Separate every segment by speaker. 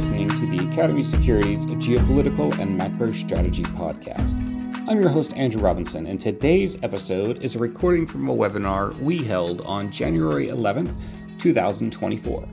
Speaker 1: Listening to the Academy Securities Geopolitical and Macro Strategy Podcast. I'm your host, Andrew Robinson, and today's episode is a recording from a webinar we held on January 11th, 2024.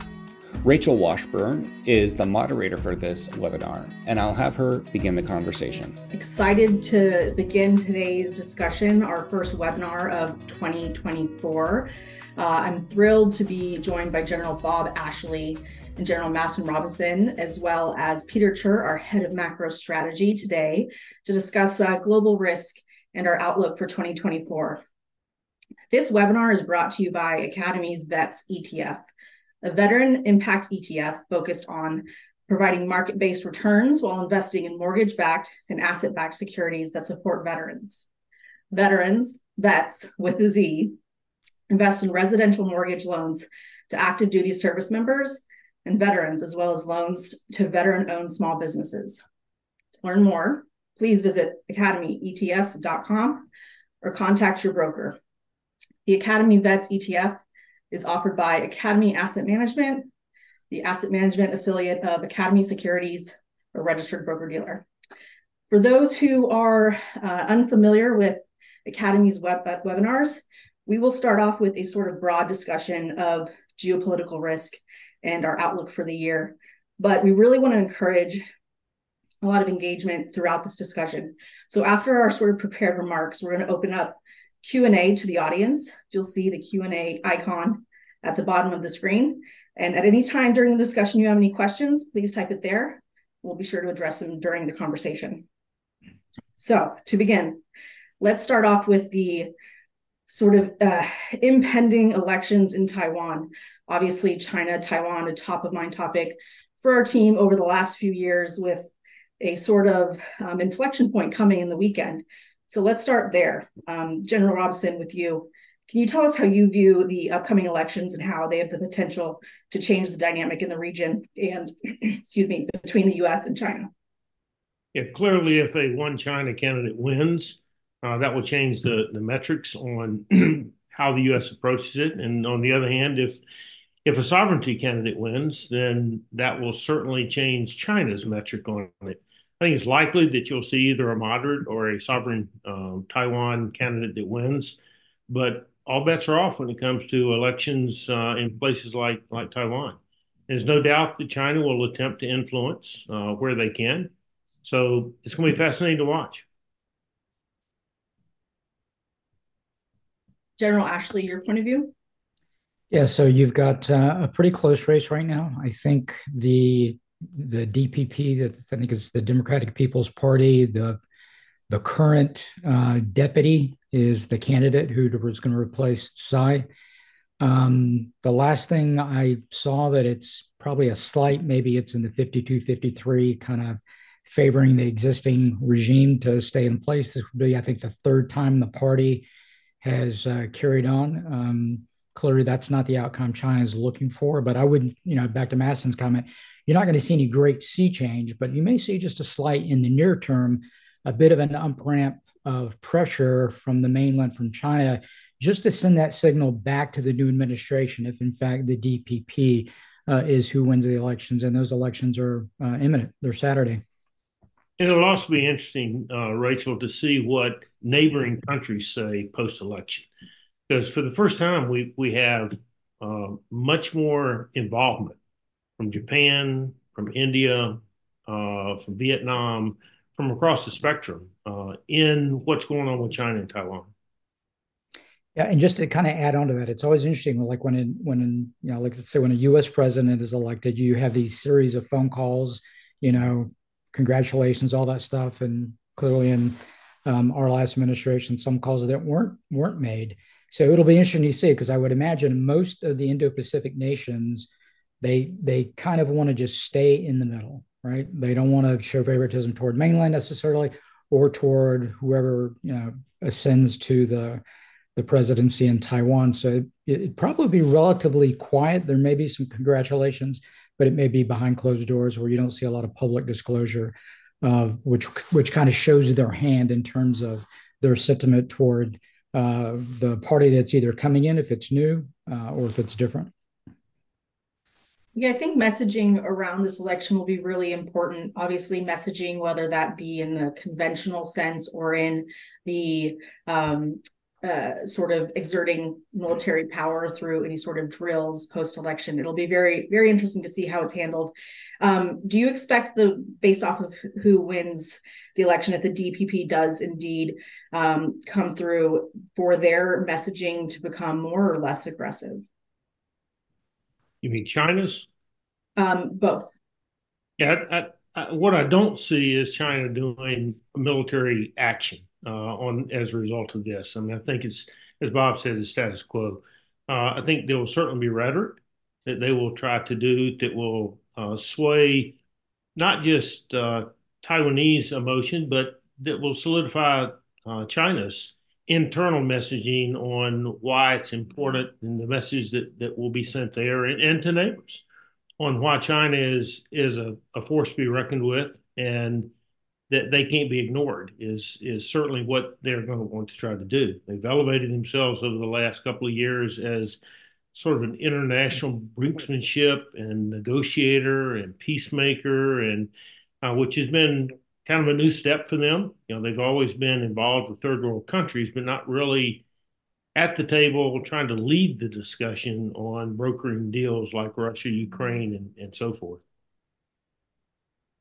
Speaker 1: Rachel Washburn is the moderator for this webinar, and I'll have her begin the conversation.
Speaker 2: Excited to begin today's discussion, our first webinar of 2024. Uh, I'm thrilled to be joined by General Bob Ashley and General Mastin Robeson, as well as Peter Tchir, our head of macro strategy, today to discuss uh, global risk and our outlook for 2024. This webinar is brought to you by Academy's VETZ ETF a veteran impact ETF focused on providing market based returns while investing in mortgage backed and asset backed securities that support veterans. Veterans, VETZ with a Z, invest in residential mortgage loans to active duty service members and veterans, as well as loans to veteran owned small businesses. To learn more, please visit academyetfs.com or contact your broker. The Academy VETZ ETF is offered by Academy Asset Management, the asset management affiliate of Academy Securities, a registered broker dealer. For those who are uh, unfamiliar with Academy's web, uh, webinars, we will start off with a sort of broad discussion of geopolitical risk and our outlook for the year. But we really want to encourage a lot of engagement throughout this discussion. So after our sort of prepared remarks, we're going to open up Q&A to the audience. You'll see the Q&A icon at the bottom of the screen. And at any time during the discussion you have any questions, please type it there. We'll be sure to address them during the conversation. So to begin, let's start off with the sort of uh, impending elections in Taiwan. Obviously, China, Taiwan, a top of mind topic for our team over the last few years with a sort of um, inflection point coming in the weekend. So let's start there. Um, General Robeson, with you. Can you tell us how you view the upcoming elections and how they have the potential to change the dynamic in the region and, excuse me, between the US and China?
Speaker 3: Yeah, clearly, if a one China candidate wins, uh, that will change the, the metrics on how the U.S. approaches it. And on the other hand, if if a sovereignty candidate wins, then that will certainly change China's metric on it. I think it's likely that you'll see either a moderate or a sovereign um, Taiwan candidate that wins, but all bets are off when it comes to elections uh, in places like like Taiwan. There's no doubt that China will attempt to influence uh, where they can, so it's going to be fascinating to watch.
Speaker 2: General Ashley, your point of view?
Speaker 4: Yeah, so you've got uh, a pretty close race right now. I think the the DPP, that I think is the Democratic People's Party, the the current uh, deputy is the candidate who was going to replace Tsai. Um, the last thing I saw that it's probably a slight, maybe it's in the 52 53 kind of favoring the existing regime to stay in place. This would be, I think, the third time the party has uh, carried on. Um, clearly, that's not the outcome China is looking for. But I would, you know, back to Mastin's comment, you're not going to see any great sea change, but you may see just a slight in the near term, a bit of an up ramp of pressure from the mainland from China, just to send that signal back to the new administration. If in fact the DPP uh, is who wins the elections, and those elections are uh, imminent, they're Saturday.
Speaker 3: It'll also be interesting, uh, Rachel, to see what neighboring countries say post election. Because for the first time, we, we have uh, much more involvement from Japan, from India, uh, from Vietnam, from across the spectrum uh, in what's going on with China and Taiwan.
Speaker 4: Yeah, and just to kind of add on to that, it's always interesting. Like when, in, when in, you know, like let's say when a U.S. president is elected, you have these series of phone calls, you know, congratulations, all that stuff, and clearly in um, our last administration, some calls that weren't weren't made. So it'll be interesting to see because I would imagine most of the Indo-Pacific nations, they they kind of want to just stay in the middle, right? They don't want to show favoritism toward mainland necessarily or toward whoever you know ascends to the the presidency in Taiwan. So it, would probably be relatively quiet. There may be some congratulations, but it may be behind closed doors where you don't see a lot of public disclosure, uh, which which kind of shows their hand in terms of their sentiment toward uh, the party that's either coming in if it's new uh, or if it's different.
Speaker 2: Yeah, I think messaging around this election will be really important. Obviously, messaging, whether that be in the conventional sense or in the um, uh, sort of exerting military power through any sort of drills post election. It'll be very, very interesting to see how it's handled. Um, do you expect the, based off of who wins the election, if the DPP does indeed um, come through, for their messaging to become more or less aggressive?
Speaker 3: You mean China's?
Speaker 2: Um, both.
Speaker 3: Yeah, I, I, what I don't see is China doing military action on as a result of this. I mean, I think it's as Bob said, the status quo. Uh, I think there will certainly be rhetoric that they will try to do that will uh, sway not just uh, Taiwanese emotion, but that will solidify uh, China's internal messaging on why it's important and the message that, that will be sent there and, and to neighbors on why China is is a, a force to be reckoned with and that they can't be ignored is is certainly what they're going to want to try to do. They've elevated themselves over the last couple of years as sort of an international brinksmanship and negotiator and peacemaker, and uh, which has been kind of a new step for them. You know, they've always been involved with third world countries, but not really at the table trying to lead the discussion on brokering deals like Russia, Ukraine, and, and so forth.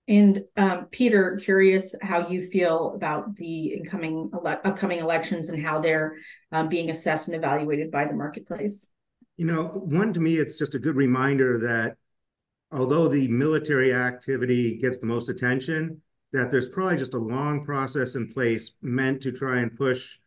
Speaker 2: And um, Peter, curious how you feel about the incoming ele- upcoming elections and how they're um, being assessed and evaluated by the marketplace.
Speaker 5: You know, one to me, it's just a good reminder that although the military activity gets the most attention, that there's probably just a long process in place meant to try and push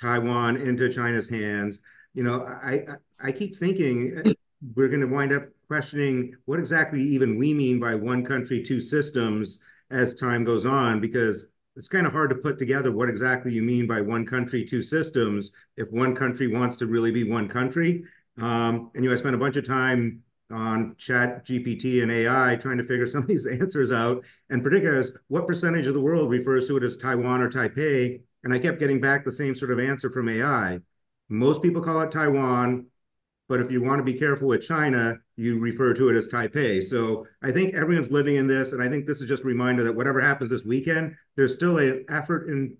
Speaker 5: Taiwan into China's hands. You know, I I, I keep thinking we're going to wind up questioning what exactly even we mean by one country, two systems as time goes on, because it's kind of hard to put together what exactly you mean by one country, two systems if one country wants to really be one country. Um, and you know, I spent a bunch of time on chat GPT and AI trying to figure some of these answers out, and particularly as what percentage of the world refers to it as Taiwan or Taipei. And I kept getting back the same sort of answer from AI. Most people call it Taiwan. But if you want to be careful with China, you refer to it as Taipei. So I think everyone's living in this. And I think this is just a reminder that whatever happens this weekend, there's still an effort in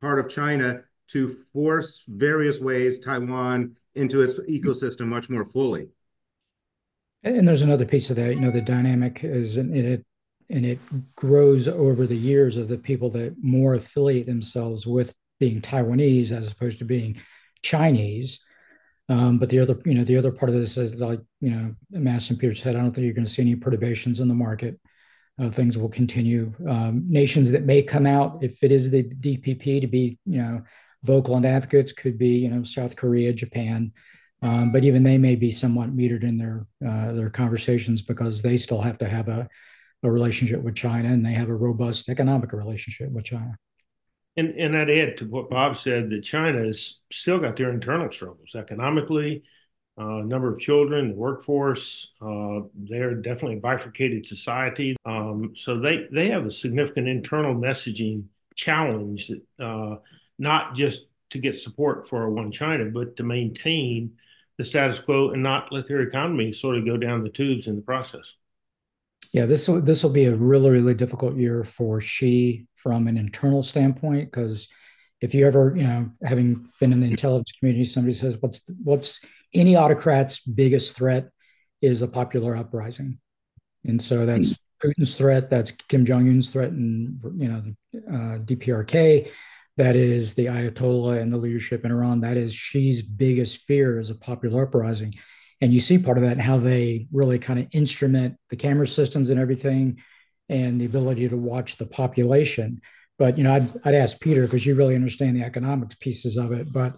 Speaker 5: part of China to force various ways Taiwan into its ecosystem much more fully.
Speaker 4: And there's another piece of that, you know, the dynamic is in it and it grows over the years of the people that more affiliate themselves with being Taiwanese as opposed to being Chinese. Um, but the other, you know, the other part of this is like, you know, Mass and Peter said, I don't think you're going to see any perturbations in the market. Uh, things will continue. Um, nations that may come out, if it is the DPP, to be, you know, vocal and advocates, could be, you know, South Korea, Japan, um, but even they may be somewhat metered in their uh, their conversations because they still have to have a, a relationship with China and they have a robust economic relationship with China.
Speaker 3: And and I'd add to what Bob said that China has still got their internal struggles economically, uh, number of children, the workforce. Uh, they're definitely a bifurcated society. Um, so they they have a significant internal messaging challenge that uh, not just to get support for one China, but to maintain the status quo and not let their economy sort of go down the tubes in the process.
Speaker 4: Yeah, this will this will be a really really difficult year for Xi from an internal standpoint because if you ever you know having been in the intelligence community, somebody says what's what's any autocrat's biggest threat is a popular uprising, and so that's Putin's threat, that's Kim Jong Un's threat, and you know the uh, DPRK. That is the Ayatollah and the leadership in Iran. That is Xi's biggest fear is a popular uprising. And you see part of that in how they really kind of instrument the camera systems and everything and the ability to watch the population. But you know, I'd, I'd ask Peter because you really understand the economics pieces of it. But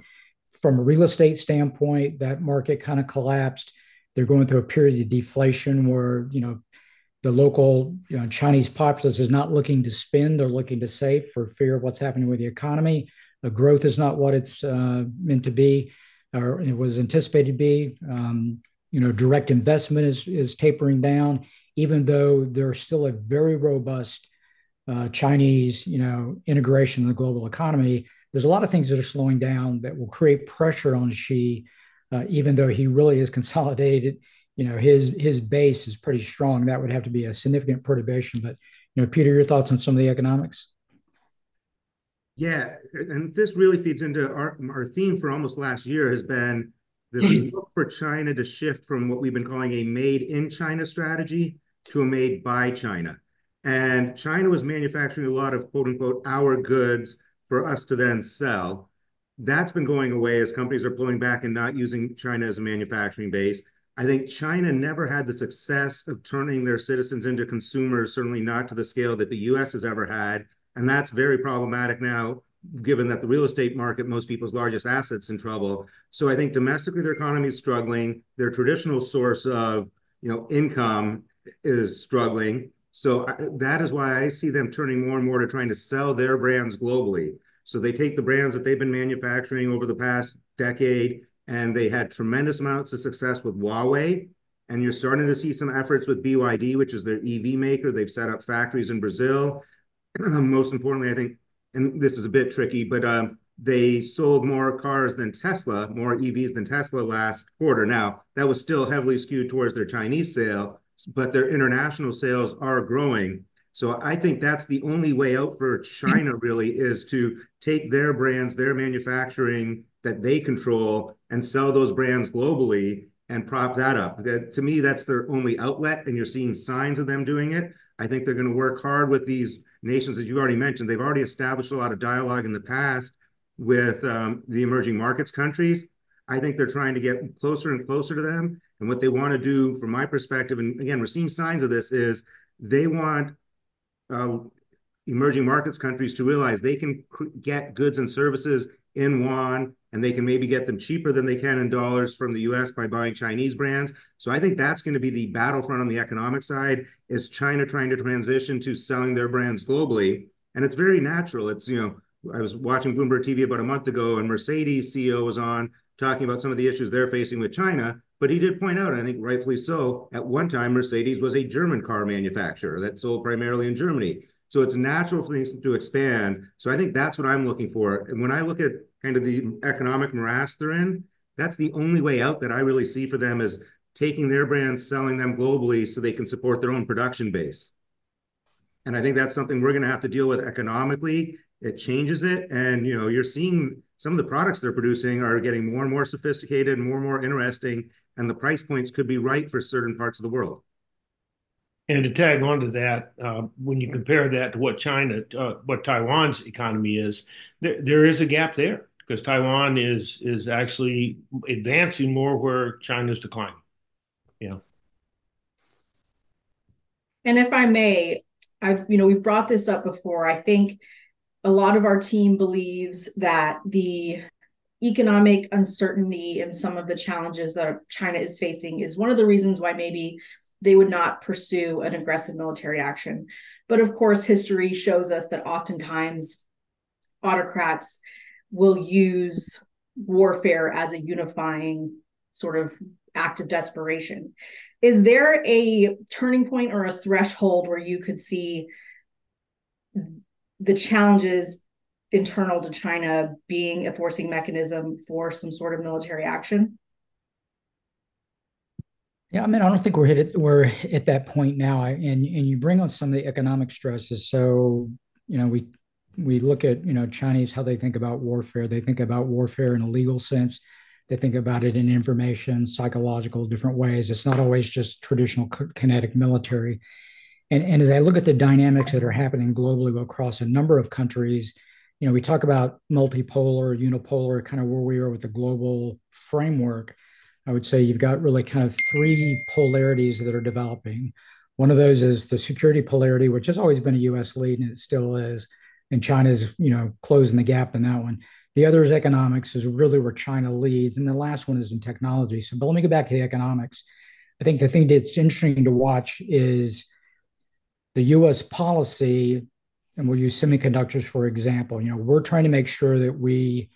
Speaker 4: from a real estate standpoint, that market kind of collapsed. They're going through a period of deflation where you know the local you know, Chinese populace is not looking to spend; they're looking to save for fear of what's happening with the economy. The growth is not what it's uh, meant to be or it was anticipated to be. Um, you know, direct investment is is tapering down, even though there's still a very robust uh, Chinese, you know, integration in the global economy. There's a lot of things that are slowing down that will create pressure on Xi, uh, even though he really is consolidated, you know his his base is pretty strong. That would have to be a significant perturbation. But you know, Peter, your thoughts on some of the economics?
Speaker 5: Yeah, and this really feeds into our our theme for almost last year has been this look for China to shift from what we've been calling a made in China strategy to a made by China. And China was manufacturing a lot of quote unquote our goods for us to then sell. That's been going away as companies are pulling back and not using China as a manufacturing base. I think China never had the success of turning their citizens into consumers, certainly not to the scale that the US has ever had. And that's very problematic now, given that the real estate market, most people's largest assets, in trouble. So I think domestically their economy is struggling. Their traditional source of you know income is struggling. So I, that is why I see them turning more and more to trying to sell their brands globally. So they take the brands that they've been manufacturing over the past decade, and they had tremendous amounts of success with Huawei. And you're starting to see some efforts with BYD, which is their EV maker. They've set up factories in Brazil. Most importantly, I think, and this is a bit tricky, but um, they sold more cars than Tesla, more EVs than Tesla last quarter. Now, that was still heavily skewed towards their Chinese sale, but their international sales are growing. So I think that's the only way out for China really is to take their brands, their manufacturing that they control and sell those brands globally and prop that up. That, to me, that's their only outlet, and you're seeing signs of them doing it. I think they're going to work hard with these nations that you already mentioned. They've already established a lot of dialogue in the past with um, the emerging markets countries. I think they're trying to get closer and closer to them. And what they want to do, from my perspective, and again, we're seeing signs of this, is they want uh, emerging markets countries to realize they can get goods and services in yuan and they can maybe get them cheaper than they can in dollars from the US by buying Chinese brands. So I think that's going to be the battlefront on the economic side is China trying to transition to selling their brands globally. And it's very natural. It's, you know, I was watching Bloomberg TV about a month ago and Mercedes CEO was on talking about some of the issues they're facing with China. But he did point out, I think rightfully so, at one time Mercedes was a German car manufacturer that sold primarily in Germany. So it's natural for things to expand. So I think that's what I'm looking for. And when I look at kind of the economic morass they're in, that's the only way out that I really see for them is taking their brands, selling them globally so they can support their own production base. And I think that's something we're going to have to deal with economically. It changes it. And, you know, you're seeing some of the products they're producing are getting more and more sophisticated more and more interesting. And the price points could be right for certain parts of the world.
Speaker 3: And to tag on to that, uh, when you compare that to what China, uh, what Taiwan's economy is, there, there is a gap there because Taiwan is is actually advancing more where China's declining. Yeah.
Speaker 2: And if I may, I you know we brought this up before. I think a lot of our team believes that the economic uncertainty and some of the challenges that China is facing is one of the reasons why maybe they would not pursue an aggressive military action. But of course, history shows us that oftentimes autocrats will use warfare as a unifying sort of act of desperation. Is there a turning point or a threshold where you could see the challenges internal to China being a forcing mechanism for some sort of military action?
Speaker 4: Yeah, I mean, I don't think we're hit at, we're at that point now. I, And and you bring on some of the economic stresses. So you know, we we look at you know Chinese how they think about warfare. They think about warfare in a legal sense. They think about it in information, psychological, different ways. It's not always just traditional kinetic military. And, and as I look at the dynamics that are happening globally across a number of countries, you know, we talk about multipolar, unipolar, kind of where we are with the global framework. I would say you've got really kind of three polarities that are developing. One of those is the security polarity, which has always been a US lead and it still is and China's you know closing the gap in that one. The other is economics, is really where China leads, and the last one is in technology. So, but let me go back to the economics. I think the thing that's interesting to watch is the U.S. policy, and we'll use semiconductors for example. You know, we're trying to make sure that we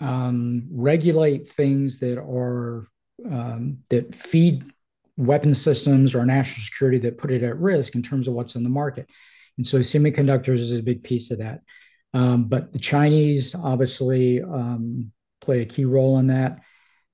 Speaker 4: um, regulate things that are um, that feed weapon systems or national security that put it at risk in terms of what's in the market. And so semiconductors is a big piece of that. Um, but the Chinese obviously um, play a key role in that.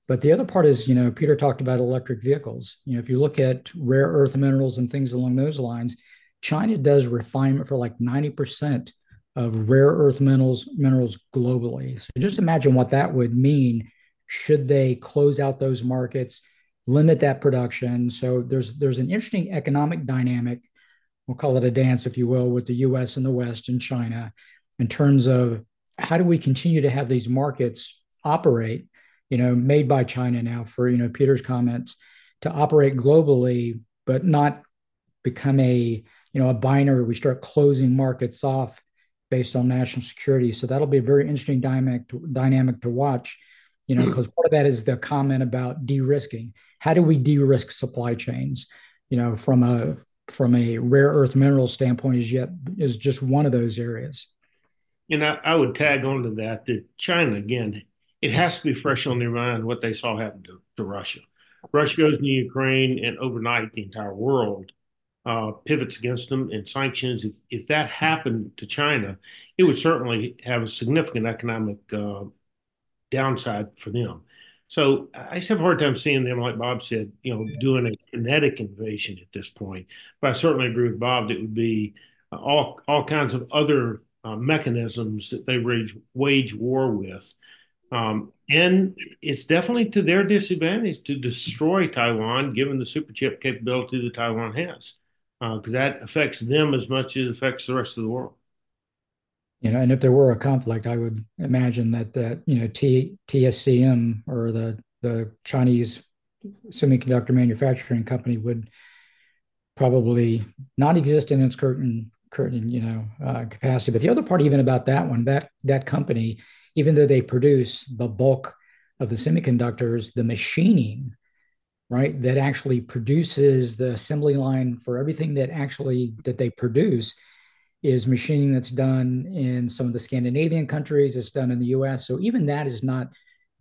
Speaker 4: But the other part is, you know, Peter talked about electric vehicles. You know, if you look at rare earth minerals and things along those lines, China does refinement for like 90% of rare earth minerals minerals globally. So just imagine what that would mean should they close out those markets, limit that production. So there's there's an interesting economic dynamic, we'll call it a dance, if you will, with the US and the West and China in terms of how do we continue to have these markets operate, you know, made by China now for, you know, Peter's comments to operate globally, but not become a, you know, a binary. We start closing markets off based on national security. So that'll be a very interesting dynamic to, dynamic to watch, you know, mm. because part of that is the comment about de-risking. How do we de-risk supply chains? You know, from a from a rare earth mineral standpoint, is yet is just one of those areas.
Speaker 3: And I, I would tag on to that that China again, it has to be fresh on their mind what they saw happen to, to Russia. Russia goes into Ukraine, and overnight the entire world uh, pivots against them and sanctions. If, if that happened to China, it would certainly have a significant economic uh, downside for them. So I just have a hard time seeing them, like Bob said, you know, doing a kinetic invasion at this point. But I certainly agree with Bob that it would be uh, all all kinds of other uh, mechanisms that they wage wage war with. Um, and it's definitely to their disadvantage to destroy Taiwan, given the super chip capability that Taiwan has because uh, that affects them as much as it affects the rest of the world.
Speaker 4: You know, and if there were a conflict, I would imagine that that you know T, TSCM or the the Chinese semiconductor manufacturing company would probably not exist in its current current you know uh, capacity. But the other part, even about that one, that that company, even though they produce the bulk of the semiconductors, the machining right that actually produces the assembly line for everything that actually that they produce is machining that's done in some of the Scandinavian countries it's done in the US so even that is not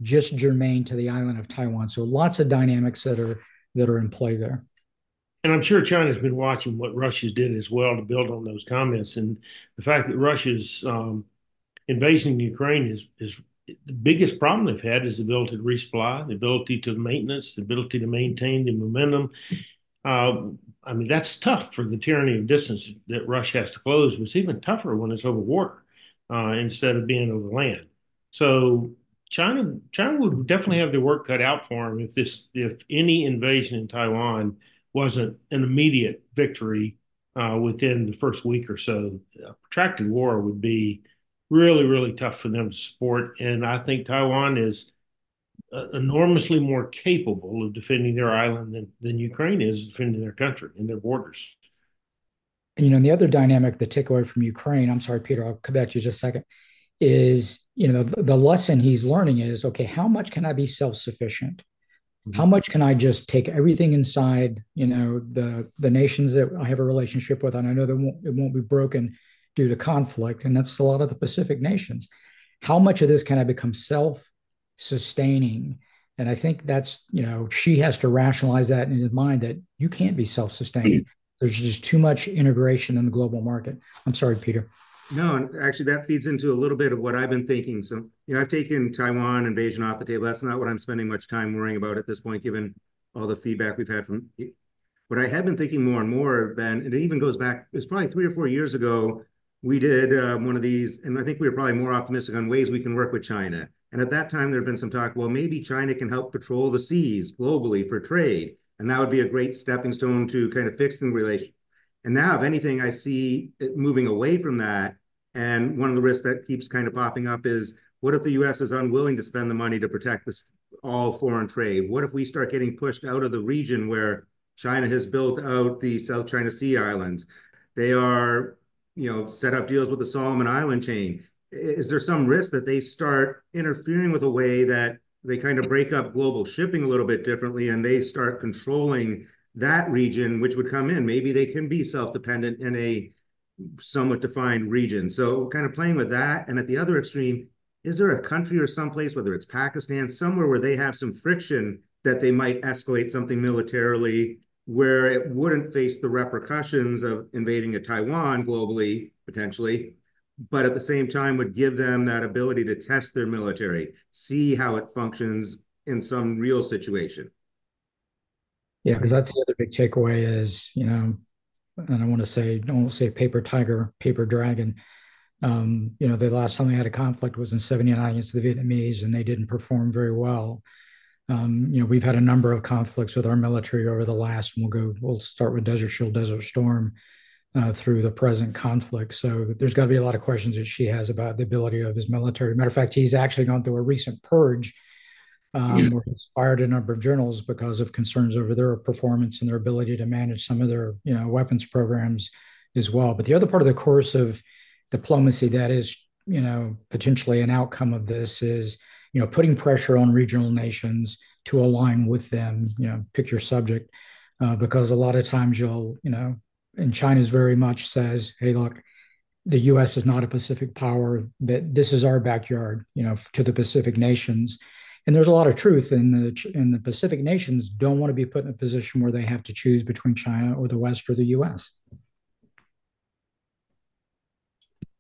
Speaker 4: just germane to the island of Taiwan. So lots of dynamics that are that are in play there.
Speaker 3: And I'm sure China's been watching what Russia's did as well to build on those comments. And the fact that Russia's um, invasion of Ukraine is is the biggest problem they've had is the ability to resupply, the ability to maintenance, the ability to maintain the momentum. Uh, I mean, that's tough for the tyranny of distance that Russia has to close, it's even tougher when it's over water uh, instead of being over land. So China, China would definitely have their work cut out for them if this, if any invasion in Taiwan wasn't an immediate victory uh, within the first week or so. A protracted war would be really, really tough for them to support. And I think Taiwan is uh, enormously more capable of defending their island than, than Ukraine is defending their country and their borders.
Speaker 4: And, you know, and the other dynamic, the takeaway from Ukraine, I'm sorry, Peter, I'll come back to you just a second, is, you know, the, the lesson he's learning is, okay, how much can I be self-sufficient? Mm-hmm. How much can I just take everything inside, you know, the the nations that I have a relationship with, and I know that won't, it won't be broken due to conflict, and that's a lot of the Pacific nations. How much of this can I become self sustaining? And I think that's, you know, Xi has to rationalize that in his mind that you can't be self sustaining. Mm-hmm. There's just too much integration in the global market. I'm sorry, Peter.
Speaker 5: No, actually, that feeds into a little bit of what I've been thinking. So, you know, I've taken Taiwan invasion off the table. That's not what I'm spending much time worrying about at this point, given all the feedback we've had from. What I have been thinking more and more, Ben, and it even goes back, it was probably three or four years ago we did um, one of these, and I think we were probably more optimistic on ways we can work with China. And at that time, there had been some talk, well, maybe China can help patrol the seas globally for trade. And that would be a great stepping stone to kind of fix the relation. And now, if anything, I see it moving away from that. And one of the risks that keeps kind of popping up is what if the US is unwilling to spend the money to protect this all foreign trade? What if we start getting pushed out of the region where China has built out the South China Sea islands? They are you know, set up deals with the Solomon Island chain. Is there some risk that they start interfering with a way that they kind of break up global shipping a little bit differently and they start controlling that region, which would come in? Maybe they can be self-dependent in a somewhat defined region. So kind of playing with that. And at the other extreme, is there a country or someplace, whether it's Pakistan, somewhere where they have some friction that they might escalate something militarily where it wouldn't face the repercussions of invading a Taiwan globally, potentially, but at the same time would give them that ability to test their military, see how it functions in some real situation.
Speaker 4: Yeah, because that's the other big takeaway is, you know, and I want to say, I won't say paper tiger, paper dragon. Um, you know, the last time they had a conflict was in 79 against the Vietnamese, and they didn't perform very well. Um, you know, we've had a number of conflicts with our military over the last, and we'll go, we'll start with Desert Shield, Desert Storm uh, through the present conflict. So there's got to be a lot of questions that Xi has about the ability of his military. Matter of fact, he's actually gone through a recent purge um, yeah. where he's fired a number of generals because of concerns over their performance and their ability to manage some of their, you know, weapons programs as well. But the other part of the course of diplomacy that is, you know, potentially an outcome of this is, you know, putting pressure on regional nations to align with them. You know, pick your subject, uh, because a lot of times you'll, you know, and China's very much says, hey, look, the U.S. is not a Pacific power. That this is our backyard, you know, to the Pacific nations. And there's a lot of truth in the in the Pacific nations don't want to be put in a position where they have to choose between China or the West or the U.S.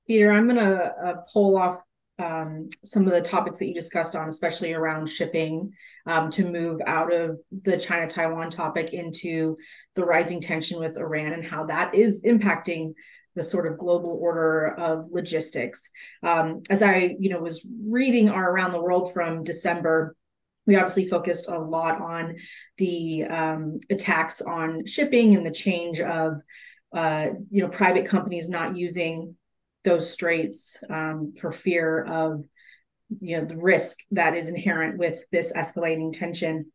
Speaker 2: Peter, I'm going to uh, pull off um, some of the topics that you discussed on, especially around shipping, um, to move out of the China Taiwan topic into the rising tension with Iran and how that is impacting the sort of global order of logistics. Um, as I, you know, was reading our Around the World from December, we obviously focused a lot on the um, attacks on shipping and the change of, uh, you know, private companies not using those straits um, for fear of you know the risk that is inherent with this escalating tension.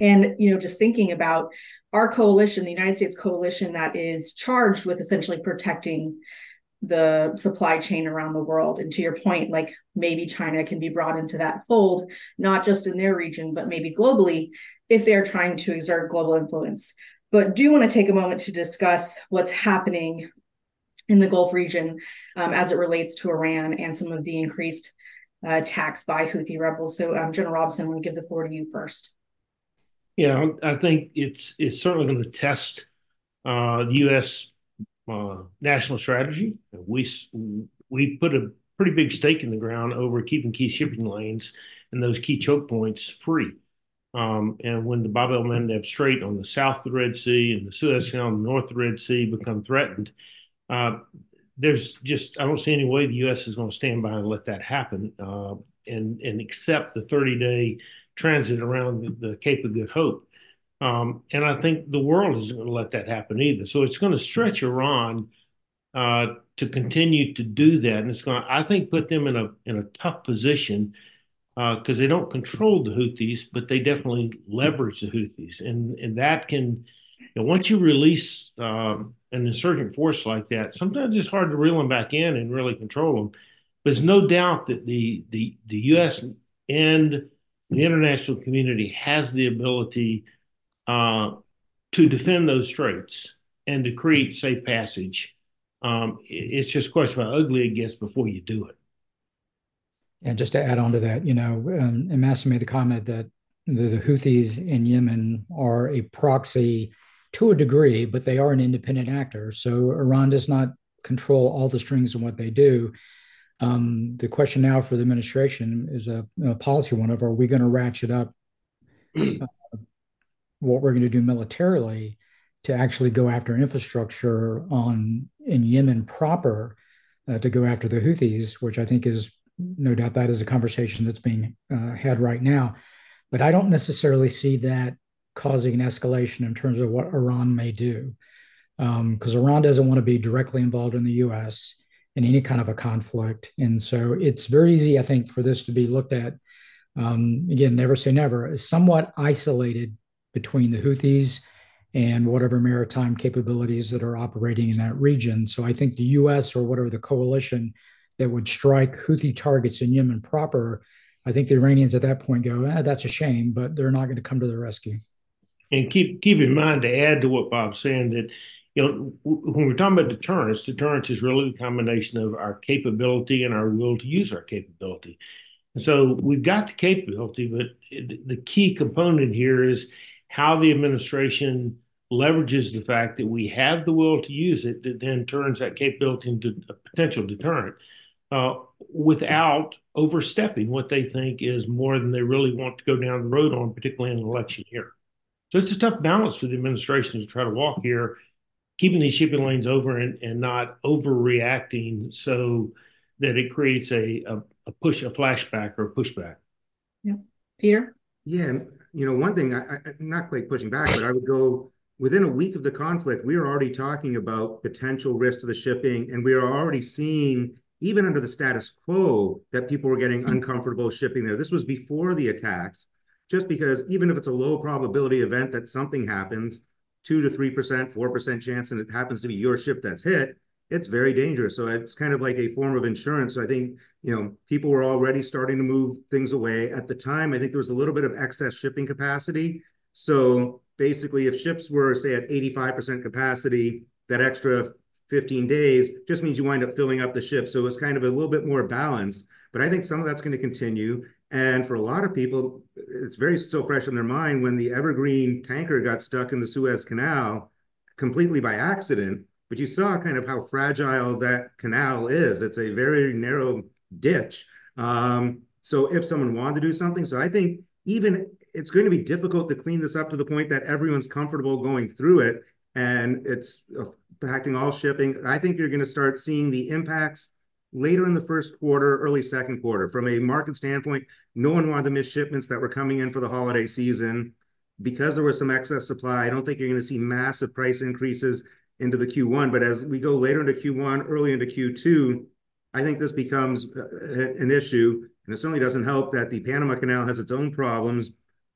Speaker 2: And you know just thinking about our coalition the united states coalition that is charged with essentially protecting the supply chain around the world. And to your point like maybe china can be brought into that fold not just in their region but maybe globally if they're trying to exert global influence. But do want to take a moment to discuss what's happening in the Gulf region um, as it relates to Iran and some of the increased uh, attacks by Houthi rebels. So, um, General Robeson, I want to give the floor to you first.
Speaker 3: Yeah, I think it's it's certainly going to test uh, the U.S. Uh, national strategy. We we put a pretty big stake in the ground over keeping key shipping lanes and those key choke points free. Um, and when the Bab el Mandeb Strait on the south of the Red Sea and the Suez Canal on the north of the Red Sea become threatened, uh, there's just I don't see any way the U.S. is going to stand by and let that happen uh, and and accept the 30 day transit around the, the, Cape of Good Hope. Um, and I think the world isn't going to let that happen either. So it's going to stretch Iran uh, to continue to do that, and it's going to I think put them in a in a tough position because uh, they don't control the Houthis, but they definitely leverage the Houthis, and and that can you know, once you release um, an insurgent force like that, sometimes it's hard to reel them back in and really control them. But there's no doubt that the the the U.S. and the international community has the ability uh, to defend those straits and to create safe passage. Um, it's just a question of how ugly it gets before you do it.
Speaker 4: And just to add on to that, you know, um, and Mastin made the comment that the, the Houthis in Yemen are a proxy to a degree, but they are an independent actor. So Iran does not control all the strings of what they do. Um, the question now for the administration is a, a policy one of are we going to ratchet up uh, what we're going to do militarily to actually go after infrastructure on in Yemen proper uh, to go after the Houthis, which I think is no doubt that is a conversation that's being uh, had right now. But I don't necessarily see that causing an escalation in terms of what Iran may do. Because um, Iran doesn't want to be directly involved in the US in any kind of a conflict. And so it's very easy, I think, for this to be looked at. Um, again, never say never, somewhat isolated between the Houthis and whatever maritime capabilities that are operating in that region. So I think the US or whatever the coalition that would strike Houthi targets in Yemen proper, I think the Iranians at that point go, eh, that's a shame, but they're not going to come to the rescue.
Speaker 3: And keep keep in mind to add to what Bob's saying that you know when we're talking about deterrence, deterrence is really the combination of our capability and our will to use our capability. And so we've got the capability, but the key component here is how the administration leverages the fact that we have the will to use it that then turns that capability into a potential deterrent. uh, without overstepping what they think is more than they really want to go down the road on, particularly in an election year. So it's a tough balance for the administration to try to walk here, keeping these shipping lanes over and, and not overreacting so that it creates a, a, a push, a flashback or a pushback.
Speaker 2: Yeah. Peter?
Speaker 5: Yeah. You know, one thing, I, I, not quite pushing back, but I would go within a week of the conflict, we are already talking about potential risk to the shipping, and we are already seeing, even under the status quo, that people were getting uncomfortable shipping there. This was before the attacks, just because even if it's a low probability event that something happens, two to three percent, four percent chance, and it happens to be your ship that's hit, it's very dangerous. So it's kind of like a form of insurance. So I think, you know, people were already starting to move things away. At the time, I think there was a little bit of excess shipping capacity. So basically, if ships were, say, at 85% capacity, that extra 15 days just means you wind up filling up the ship. So it's kind of a little bit more balanced. But I think some of that's going to continue. And for a lot of people, it's very still fresh in their mind when the Evergreen tanker got stuck in the Suez Canal completely by accident but you saw kind of how fragile that canal is. It's a very narrow ditch. Um, so if someone wanted to do something, so I think even it's going to be difficult to clean this up to the point that everyone's comfortable going through it and it's impacting all shipping. I think you're going to start seeing the impacts later in the first quarter, early second quarter. From a market standpoint, no one wanted to miss shipments that were coming in for the holiday season. Because there was some excess supply, I don't think you're going to see massive price increases into the Q1. But as we go later into Q1, early into Q2, I think this becomes uh, an issue. And it certainly doesn't help that the Panama Canal has its own problems,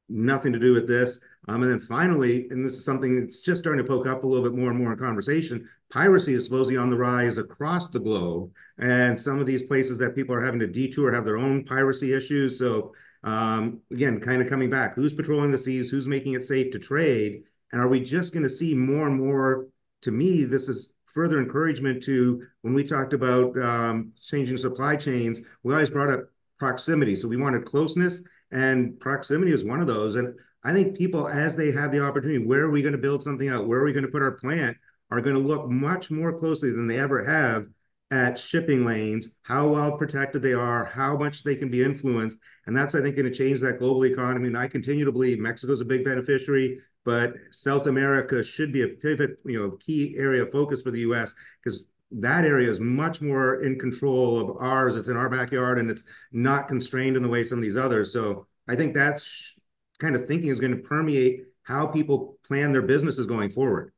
Speaker 5: nothing to do with this. Um, and then finally, and this is something that's just starting to poke up a little bit more and more in conversation, piracy is supposedly on the rise across the globe. And some of these places that people are having to detour have their own piracy issues. So um, again, kind of coming back, who's patrolling the seas, who's making it safe to trade? And are we just going to see more and more to me, this is further encouragement to when we talked about um, changing supply chains, we always brought up proximity. So we wanted closeness, and proximity is one of those. And I think people, as they have the opportunity, where are we going to build something out? Where are we going to put our plant? Are going to look much more closely than they ever have at shipping lanes, how well protected they are, how much they can be influenced. And that's, I think, going to change that global economy. And I continue to believe Mexico's a big beneficiary but South America should be a pivot, you know, key area of focus for the U.S. because that area is much more in control of ours. It's in our backyard and it's not constrained in the way some of these others. So I think that's kind of thinking is going to permeate how people plan their businesses going forward.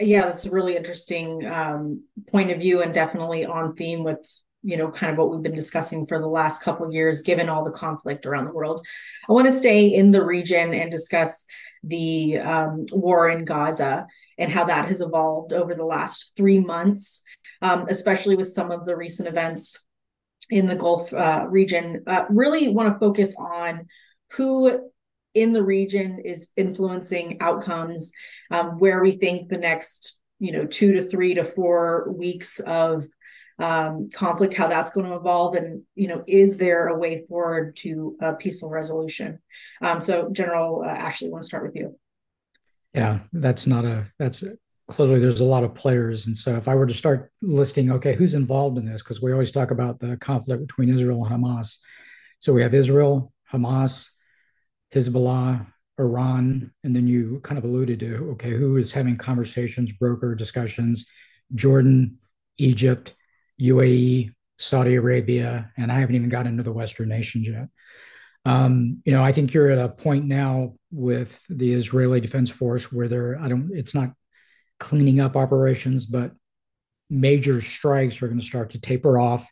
Speaker 2: Yeah, that's a really interesting um, point of view and definitely on theme with you know kind of what we've been discussing for the last couple years given all the conflict around the world i want to stay in the region and discuss the um, war in gaza and how that has evolved over the last three months um, especially with some of the recent events in the gulf uh, region uh, really want to focus on who in the region is influencing outcomes um, where we think the next you know two to three to four weeks of um, conflict, how that's going to evolve, and you know, is there a way forward to a peaceful resolution? Um, so, General uh, Ashley, I want to start with you.
Speaker 4: Yeah, that's not a that's clearly there's a lot of players, and so if I were to start listing, okay, who's involved in this? Because we always talk about the conflict between Israel and Hamas. So we have Israel, Hamas, Hezbollah, Iran, and then you kind of alluded to okay, who is having conversations, broker discussions, Jordan, Egypt, UAE, Saudi Arabia, and I haven't even got into the Western nations yet. Um, you know, I think you're at a point now with the Israeli Defense Force where they're, I don't, it's not cleaning up operations, but major strikes are going to start to taper off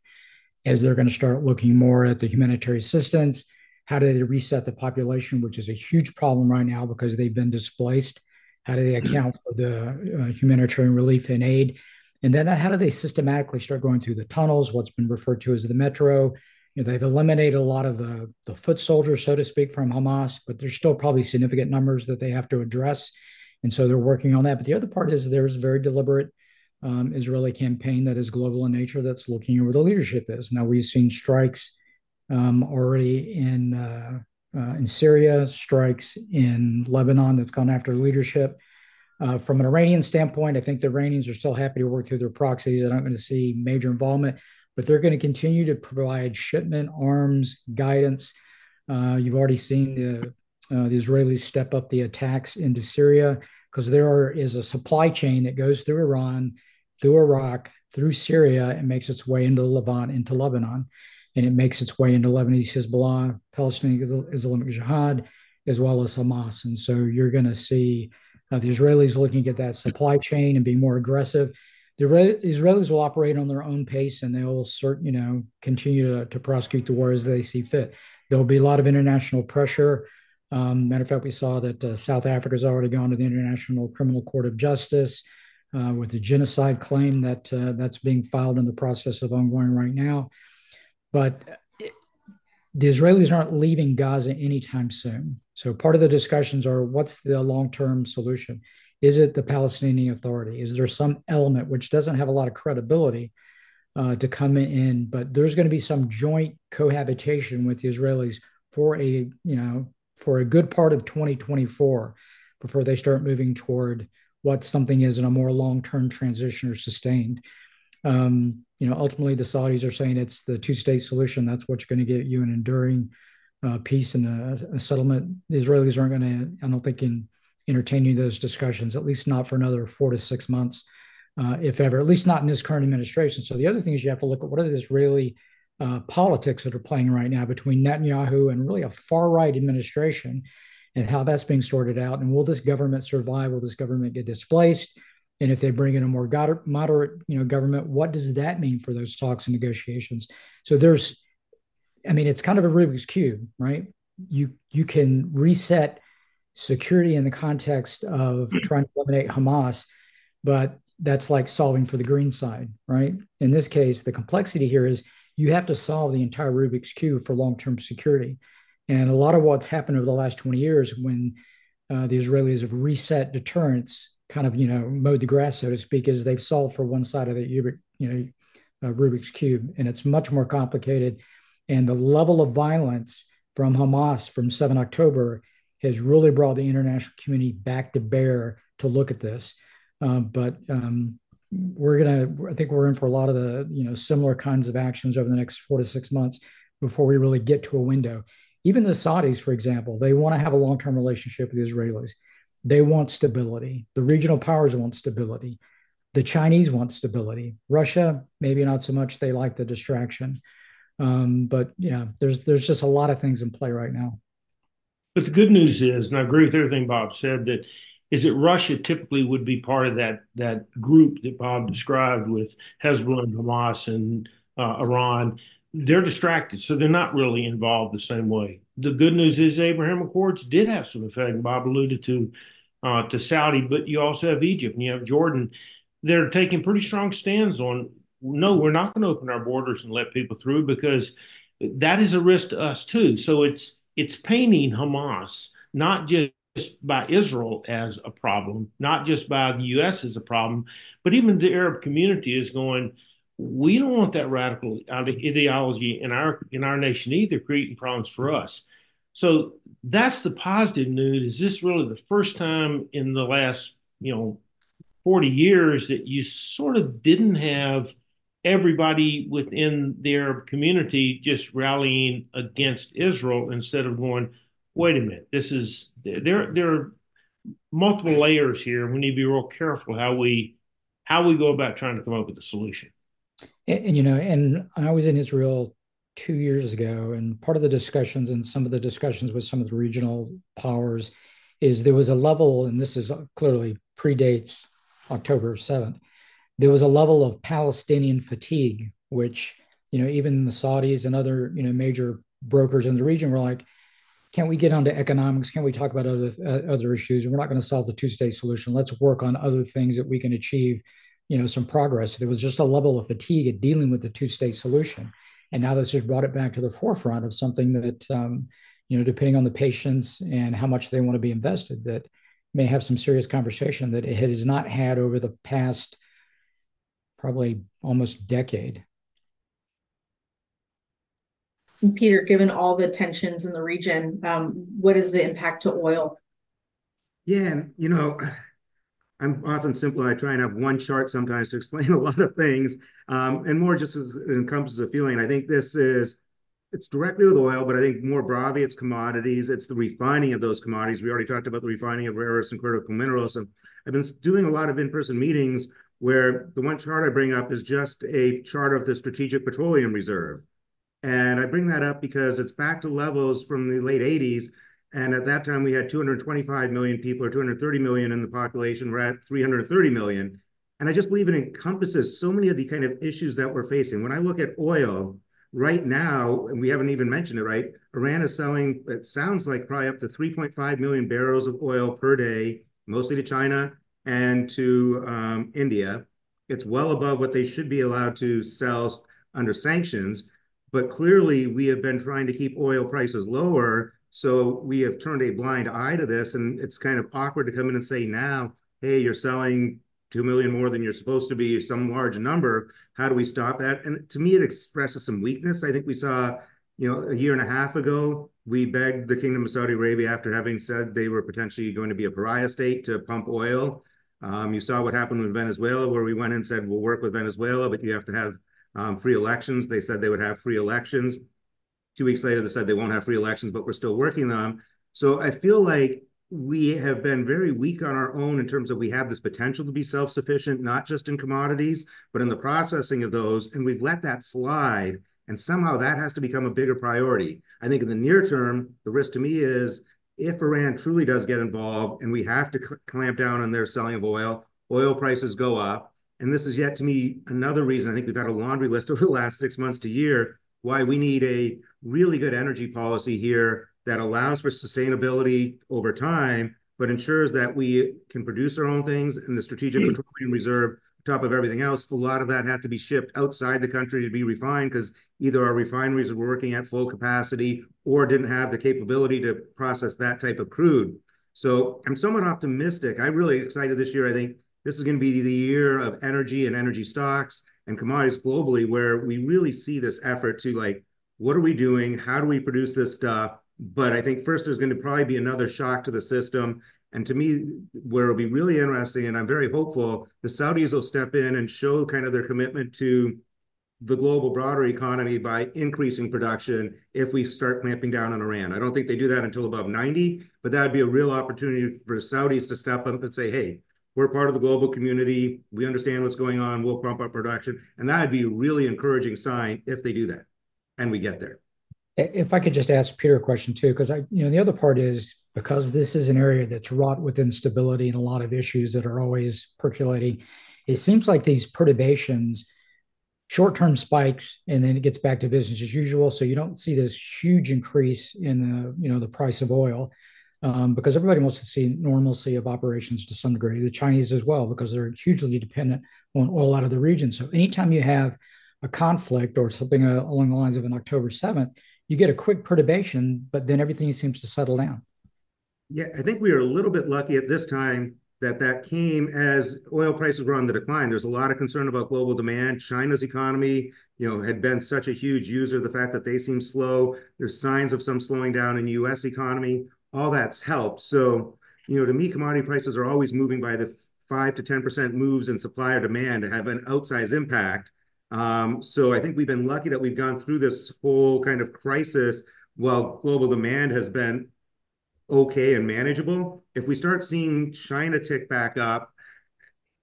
Speaker 4: as they're going to start looking more at the humanitarian assistance. How do they reset the population, which is a huge problem right now because they've been displaced? How do they account for the uh, humanitarian relief and aid? And then how do they systematically start going through the tunnels, what's been referred to as the metro? You know, they've eliminated a lot of the, the foot soldiers, so to speak, from Hamas, but there's still probably significant numbers that they have to address. And so they're working on that. But the other part is there's a very deliberate um, Israeli campaign that is global in nature that's looking at where the leadership is. Now, we've seen strikes um, already in, uh, uh, in Syria, strikes in Lebanon that's gone after leadership. Uh, from an Iranian standpoint, I think the Iranians are still happy to work through their proxies. I don't going to see major involvement, but they're going to continue to provide shipment, arms, guidance. Uh, you've already seen the uh, the Israelis step up the attacks into Syria because there are, is a supply chain that goes through Iran, through Iraq, through Syria, and makes its way into the Levant, into Lebanon, and it makes its way into Lebanese Hezbollah, Palestinian Islamic Jihad, as well as Hamas. And so you're going to see uh, the Israelis looking at that supply chain and being more aggressive. The Israelis will operate on their own pace and they will cert, you know, continue to, to prosecute the war as they see fit. There will be a lot of international pressure. Um, matter of fact, we saw that uh, South Africa has already gone to the International Criminal Court of Justice uh, with the genocide claim that uh, that's being filed in the process of ongoing right now. But the Israelis aren't leaving Gaza anytime soon. So part of the discussions are what's the long-term solution? Is it the Palestinian Authority? Is there some element which doesn't have a lot of credibility uh, to come in? But there's going to be some joint cohabitation with the Israelis for a you know for a good part of 2024 before they start moving toward what something is in a more long-term transition or sustained. Um, you know, ultimately the Saudis are saying it's the two-state solution. That's what's going to get you an enduring uh, peace and a, a, settlement. The Israelis aren't going to, I don't think, in entertaining those discussions, at least not for another four to six months, uh, if ever, at least not in this current administration. So the other thing is you have to look at what are the Israeli uh, politics that are playing right now between Netanyahu and really a far right administration and how that's being sorted out. And will this government survive? Will this government get displaced? And if they bring in a more moderate, you know, government, what does that mean for those talks and negotiations? So there's, I mean, it's kind of a Rubik's cube, right? You you can reset security in the context of trying to eliminate Hamas, but that's like solving for the green side, right? In this case, the complexity here is you have to solve the entire Rubik's cube for long-term security. And a lot of what's happened over the last 20 years when uh, the Israelis have reset deterrence kind of you know mowed the grass, so to speak, is they've solved for one side of the you know uh, Rubik's cube, and it's much more complicated. And the level of violence from Hamas from 7 October has really brought the international community back to bear to look at this. Uh, but um, we're gonna, I think we're in for a lot of the you know similar kinds of actions over the next four to six months before we really get to a window. Even the Saudis, for example, they want to have a long-term relationship with the Israelis. They want stability. The regional powers want stability. The Chinese want stability. Russia, maybe not so much. They like the distraction. Um, but yeah, there's there's just a lot of things in play right now.
Speaker 3: But the good news is, and I agree with everything Bob said, that is that Russia typically would be part of that that group that Bob described with Hezbollah and Hamas and uh, Iran. They're distracted, so they're not really involved the same way. The good news is Abraham Accords did have some effect. Bob alluded to uh, to Saudi, but you also have Egypt and you have Jordan. They're taking pretty strong stands on no, we're not going to open our borders and let people through because that is a risk to us too. So it's it's painting Hamas not just by Israel as a problem, not just by the U.S. as a problem, but even the Arab community is going. We don't want that radical ideology in our in our nation either, creating problems for us. So that's the positive news. Is this really the first time in the last, you know, 40 years that you sort of didn't have everybody within their community just rallying against Israel instead of going, wait a minute, this is there there are multiple layers here. We need to be real careful how we how we go about trying to come up with a solution.
Speaker 4: And, and you know, and I was in Israel two years ago, and part of the discussions and some of the discussions with some of the regional powers is there was a level, and this is clearly predates October 7th, there was a level of Palestinian fatigue, which, you know, even the Saudis and other, you know, major brokers in the region were like, can't we get onto economics? Can we talk about other uh, other issues? We're not going to solve the two-state solution. Let's work on other things that we can achieve, you know, some progress. There was just a level of fatigue at dealing with the two-state solution. And now this has brought it back to the forefront of something that, um, you know, depending on the patience and how much they want to be invested, that may have some serious conversation that it has not had over the past probably almost decade.
Speaker 2: Peter, given all the tensions in the region, um, what is the impact to oil?
Speaker 5: Yeah, you know, I'm often simple. I try and have one chart sometimes to explain a lot of things, um, and more just as it encompasses a feeling. I think this is it's directly with oil, but I think more broadly it's commodities. It's the refining of those commodities. We already talked about the refining of rare earths and critical minerals. And I've been doing a lot of in-person meetings where the one chart I bring up is just a chart of the Strategic Petroleum Reserve. And I bring that up because it's back to levels from the late 80s. And at that time, we had 225 million people or 230 million in the population. We're at 330 million. And I just believe it encompasses so many of the kind of issues that we're facing. When I look at oil, right now, and we haven't even mentioned it, right? Iran is selling, it sounds like probably up to 3.5 million barrels of oil per day, mostly to China and to um, India. It's well above what they should be allowed to sell under sanctions. But clearly, we have been trying to keep oil prices lower. So we have turned a blind eye to this. And it's kind of awkward to come in and say now, hey, you're selling 2 million more than you're supposed to be, some large number. How do we stop that? And to me, it expresses some weakness. I think we saw, you know, a year and a half ago, we begged the Kingdom of Saudi Arabia after having said they were potentially going to be a pariah state to pump oil. Um, you saw what happened with Venezuela, where we went and said, we'll work with Venezuela, but you have to have um, free elections. They said they would have free elections. Two weeks later, they said they won't have free elections, but we're still working on them. So I feel like we have been very weak on our own in terms of we have this potential to be self-sufficient, not just in commodities, but in the processing of those. And we've let that slide. And somehow that has to become a bigger priority. I think in the near term, the risk to me is if Iran truly does get involved and we have to cl- clamp down on their selling of oil, oil prices go up. And this is yet to me another reason I think we've had a laundry list over the last six months to year why we need a really good energy policy here that allows for sustainability over time, but ensures that we can produce our own things and the Strategic mm. Petroleum Reserve. Top of everything else, a lot of that had to be shipped outside the country to be refined because either our refineries were working at full capacity or didn't have the capability to process that type of crude. So I'm somewhat optimistic. I'm really excited this year. I think this is going to be the year of energy and energy stocks and commodities globally, where we really see this effort to like, what are we doing? How do we produce this stuff? But I think first there's going to probably be another shock to the system. And to me, where it'll be really interesting, and I'm very hopeful, the Saudis will step in and show kind of their commitment to the global broader economy by increasing production if we start clamping down on Iran. I don't think they do that until above 90, but that'd be a real opportunity for Saudis to step up and say, hey, we're part of the global community. We understand what's going on. We'll pump up production. And that'd be a really encouraging sign if they do that and we get there.
Speaker 4: If I could just ask Peter a question too, because I, you know, the other part is because this is an area that's wrought with instability and a lot of issues that are always percolating. It seems like these perturbations, short-term spikes, and then it gets back to business as usual. So you don't see this huge increase in the, you know, the price of oil. Um, because everybody wants to see normalcy of operations to some degree. The Chinese as well, because they're hugely dependent on oil out of the region. So anytime you have a conflict or something uh, along the lines of an October 7th, you get a quick perturbation, but then everything seems to settle down.
Speaker 5: Yeah, I think we are a little bit lucky at this time that that came as oil prices were on the decline. There's a lot of concern about global demand. China's economy, you know, had been such a huge user. The fact that they seem slow, there's signs of some slowing down in U.S. economy. All that's helped. So, you know, to me, commodity prices are always moving by the five to ten percent moves in supply or demand to have an outsized impact. Um, so I think we've been lucky that we've gone through this whole kind of crisis while global demand has been okay and manageable. If we start seeing China tick back up,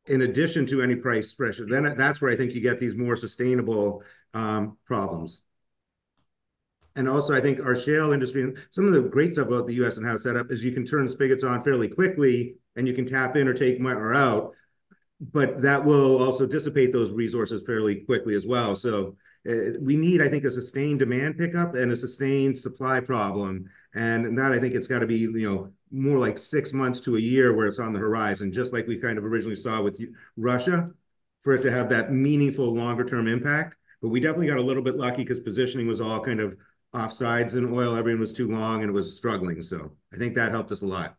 Speaker 5: in addition to any price pressure, then that's where I think you get these more sustainable um, problems. And also, I think our shale industry, and some of the great stuff about the U.S. and how it's set up is you can turn spigots on fairly quickly, and you can tap in or take more out but that will also dissipate those resources fairly quickly as well. So uh, we need, I think, a sustained demand pickup and a sustained supply problem. And that I think it's got to be, you know, more like six months to a year where it's on the horizon, just like we kind of originally saw with Russia, for it to have that meaningful longer term impact. But we definitely got a little bit lucky because positioning was all kind of offsides in oil. Everyone was too long and it was struggling. So I think that helped us a lot.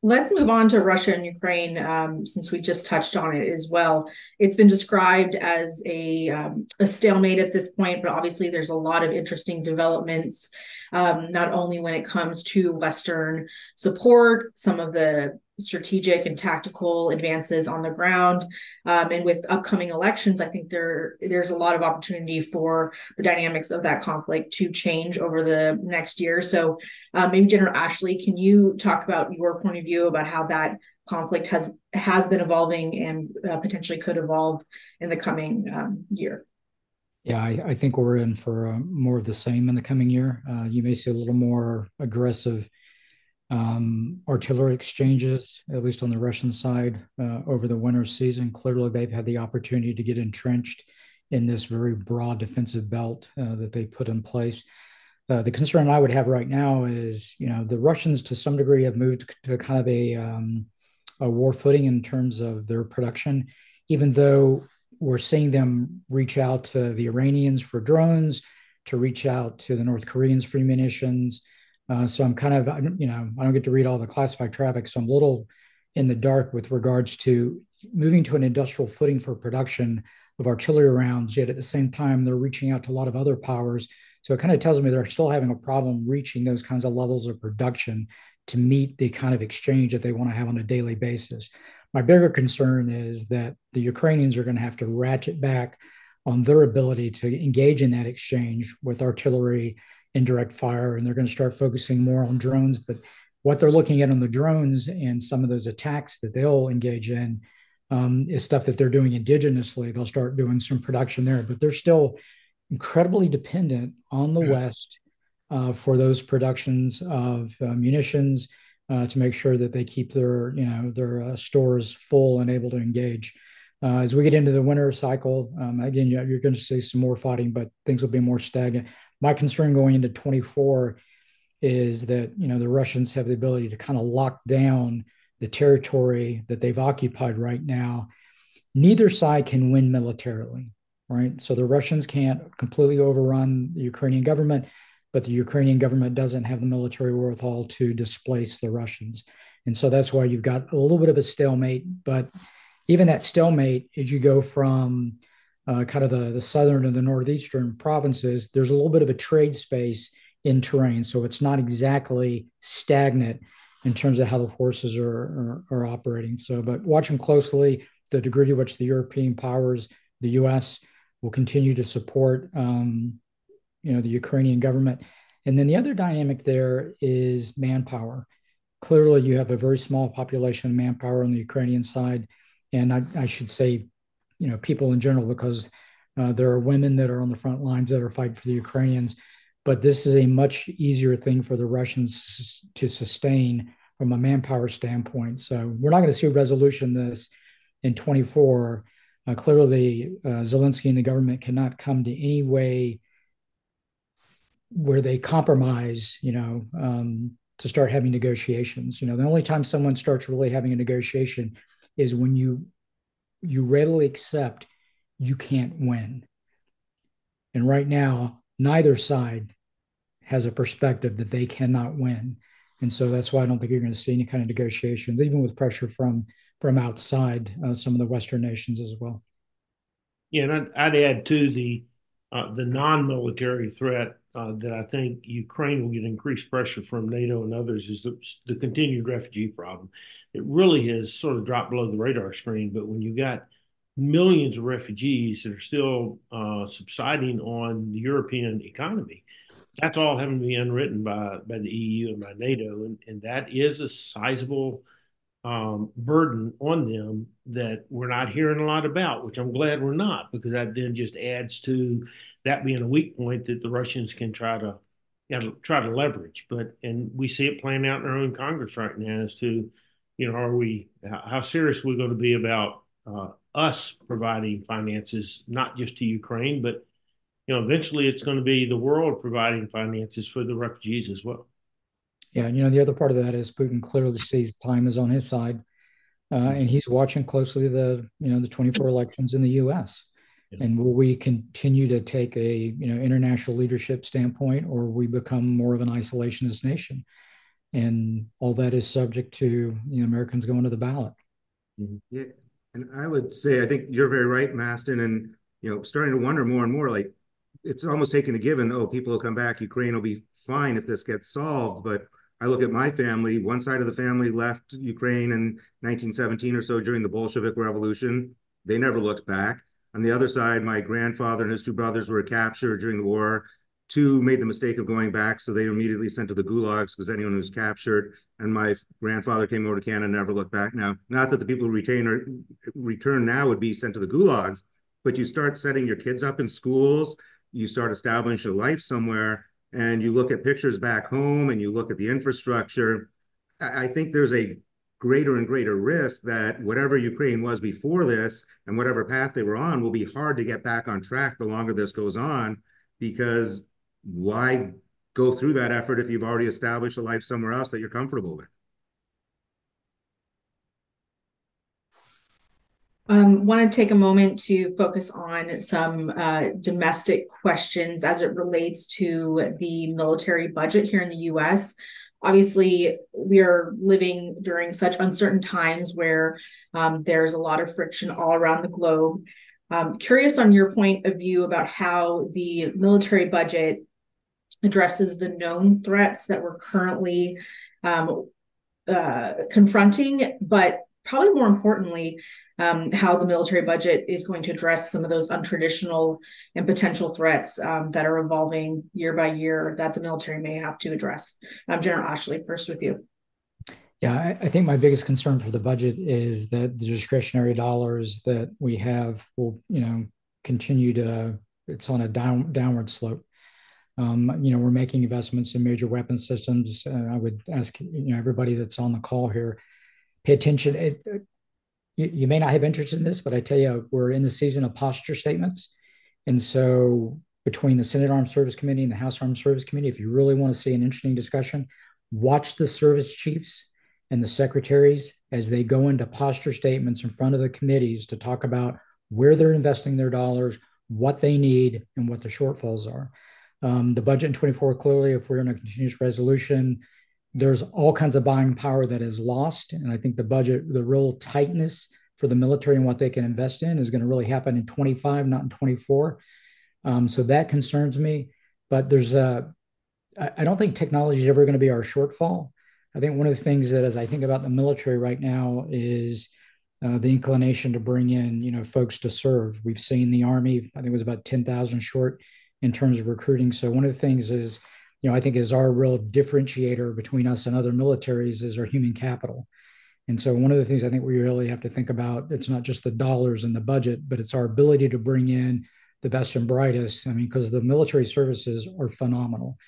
Speaker 2: Let's move on to Russia and Ukraine, um, since we just touched on it as well. It's been described as a, um, a stalemate at this point, but obviously there's a lot of interesting developments. Um, not only when it comes to Western support, some of the strategic and tactical advances on the ground. Um, and with upcoming elections, I think there there's a lot of opportunity for the dynamics of that conflict to change over the next year. So uh, maybe General Ashley, can you talk about your point of view about how that conflict has has been evolving and uh, potentially could evolve in the coming um, year?
Speaker 4: Yeah, I, I, think we're in for uh, more of the same in the coming year. Uh, you may see a little more aggressive um, artillery exchanges, at least on the Russian side, uh, over the winter season. Clearly, they've had the opportunity to get entrenched in this very broad defensive belt uh, that they put in place. Uh, the concern I would have right now is, you know, the Russians to some degree have moved to kind of a, um, a war footing in terms of their production, even though we're seeing them reach out to the Iranians for drones, to reach out to the North Koreans for munitions. Uh, so I'm kind of, you know, I don't get to read all the classified traffic, so I'm a little in the dark with regards to moving to an industrial footing for production of artillery rounds. Yet at the same time, they're reaching out to a lot of other powers. So it kind of tells me they're still having a problem reaching those kinds of levels of production to meet the kind of exchange that they want to have on a daily basis. My bigger concern is that the Ukrainians are going to have to ratchet back on their ability to engage in that exchange with artillery indirect fire, and they're going to start focusing more on drones. But what they're looking at on the drones and some of those attacks that they'll engage in um, is stuff that they're doing indigenously. They'll start doing some production there, but they're still incredibly dependent on the yeah. West for those productions of uh, munitions uh, to make sure that they keep their you know their uh, stores full and able to engage. Uh, as we get into the winter cycle, um, again, you're going to see some more fighting, but things will be more stagnant my concern going into 24 is that you know the Russians have the ability to kind of lock down the territory that they've occupied right now. Neither side can win militarily, right? So the Russians can't completely overrun the Ukrainian government, but the Ukrainian government doesn't have the military wherewithal to displace the Russians. And so that's why you've got a little bit of a stalemate. But even that stalemate, as you go from uh, kind of the, the southern and the northeastern provinces, there's a little bit of a trade space in terrain. So it's not exactly stagnant in terms of how the forces are, are, are operating. So, but watching closely the degree to which the European powers, the U.S., will continue to support, um, you know, the Ukrainian government. And then the other dynamic there is manpower. Clearly, you have a very small population of manpower on the Ukrainian side, and I, I should say you know people in general because uh, there are women that are on the front lines that are fighting for the Ukrainians. But this is a much easier thing for the Russians to sustain from a manpower standpoint. So we're not going to see a resolution this in 24. Uh, clearly, uh, Zelensky and the government cannot come to any way where they compromise, you know, um, to start having negotiations. You know, the only time someone starts really having a negotiation is when you you readily accept you can't win. And right now, neither side has a perspective that they cannot win. And so that's why I don't think you're going to see any kind of negotiations, even with pressure from from outside uh, some of the Western nations as well.
Speaker 3: Yeah, and I'd, I'd add to the uh, the non-military threat uh, that I think Ukraine will get increased pressure from NATO and others is the, the continued refugee problem it really has sort of dropped below the radar screen. But when you got millions of refugees that are still uh, subsiding on the European economy, that's all having to be unwritten by by the EU and by NATO, and, and that is a sizable um, burden on them that we're not hearing a lot about, which I'm glad we're not, because that then just adds to that being a weak point that the Russians can try to, you know, try to leverage. But and we see it playing out in our own Congress right now as to you know, are we how serious we're we going to be about uh, us providing finances, not just to Ukraine, but you know, eventually it's going to be the world providing finances for the refugees as well.
Speaker 4: Yeah, and you know, the other part of that is Putin clearly sees time is on his side, uh, and he's watching closely the you know the 24 elections in the U.S. Yeah. And will we continue to take a you know international leadership standpoint, or we become more of an isolationist nation? and all that is subject to you know, Americans going to the ballot.
Speaker 5: Mm-hmm. Yeah, and I would say I think you're very right, Mastin, and you know, starting to wonder more and more like it's almost taken a given. Oh, people will come back. Ukraine will be fine if this gets solved. But I look at my family. One side of the family left Ukraine in 1917 or so during the Bolshevik Revolution. They never looked back. On the other side, my grandfather and his two brothers were captured during the war. Two made the mistake of going back, so they were immediately sent to the gulags because anyone who was captured. And my grandfather came over to Canada and never looked back. Now, not that the people who retain or return now would be sent to the gulags, but you start setting your kids up in schools, you start establishing a life somewhere, and you look at pictures back home and you look at the infrastructure. I think there's a greater and greater risk that whatever Ukraine was before this and whatever path they were on will be hard to get back on track the longer this goes on because why go through that effort if you've already established a life somewhere else that you're comfortable with?
Speaker 2: Um, want to take a moment to focus on some uh, domestic questions as it relates to the military budget here in the US. Obviously, we are living during such uncertain times where um, there's a lot of friction all around the globe. Um, curious on your point of view about how the military budget addresses the known threats that we're currently um, uh, confronting, but probably more importantly, um, how the military budget is going to address some of those untraditional and potential threats um, that are evolving year by year that the military may have to address. Um, General Ashley, first with you.
Speaker 4: Yeah, I, I, think my biggest concern for the budget is that the discretionary dollars that we have will, you know, continue to. It's on a down downward slope. Um, you know, we're making investments in major weapon systems. Uh, I would ask you know everybody that's on the call here, pay attention. It, you, you may not have interest in this, but I tell you, we're in the season of posture statements. And so between the Senate Armed Service Committee and the House Armed Service Committee, if you really want to see an interesting discussion, watch the service chiefs and the secretaries as they go into posture statements in front of the committees to talk about where they're investing their dollars, what they need, and what the shortfalls are. Um, the budget in 24 clearly, if we're in a continuous resolution, there's all kinds of buying power that is lost. And I think the budget, the real tightness for the military and what they can invest in is going to really happen in 25, not in 24. Um, so that concerns me. But there's a, I don't think technology is ever going to be our shortfall. I think one of the things that, as I think about the military right now, is uh, the inclination to bring in, you know, folks to serve. We've seen the Army, I think it was about 10,000 short in terms of recruiting. So one of the things is, you know, I think is our real differentiator between us and other militaries is our human capital. And so one of the things I think we really have to think about, it's not just the dollars and the budget, but it's our ability to bring in the best and brightest. I mean, because the military services are phenomenal.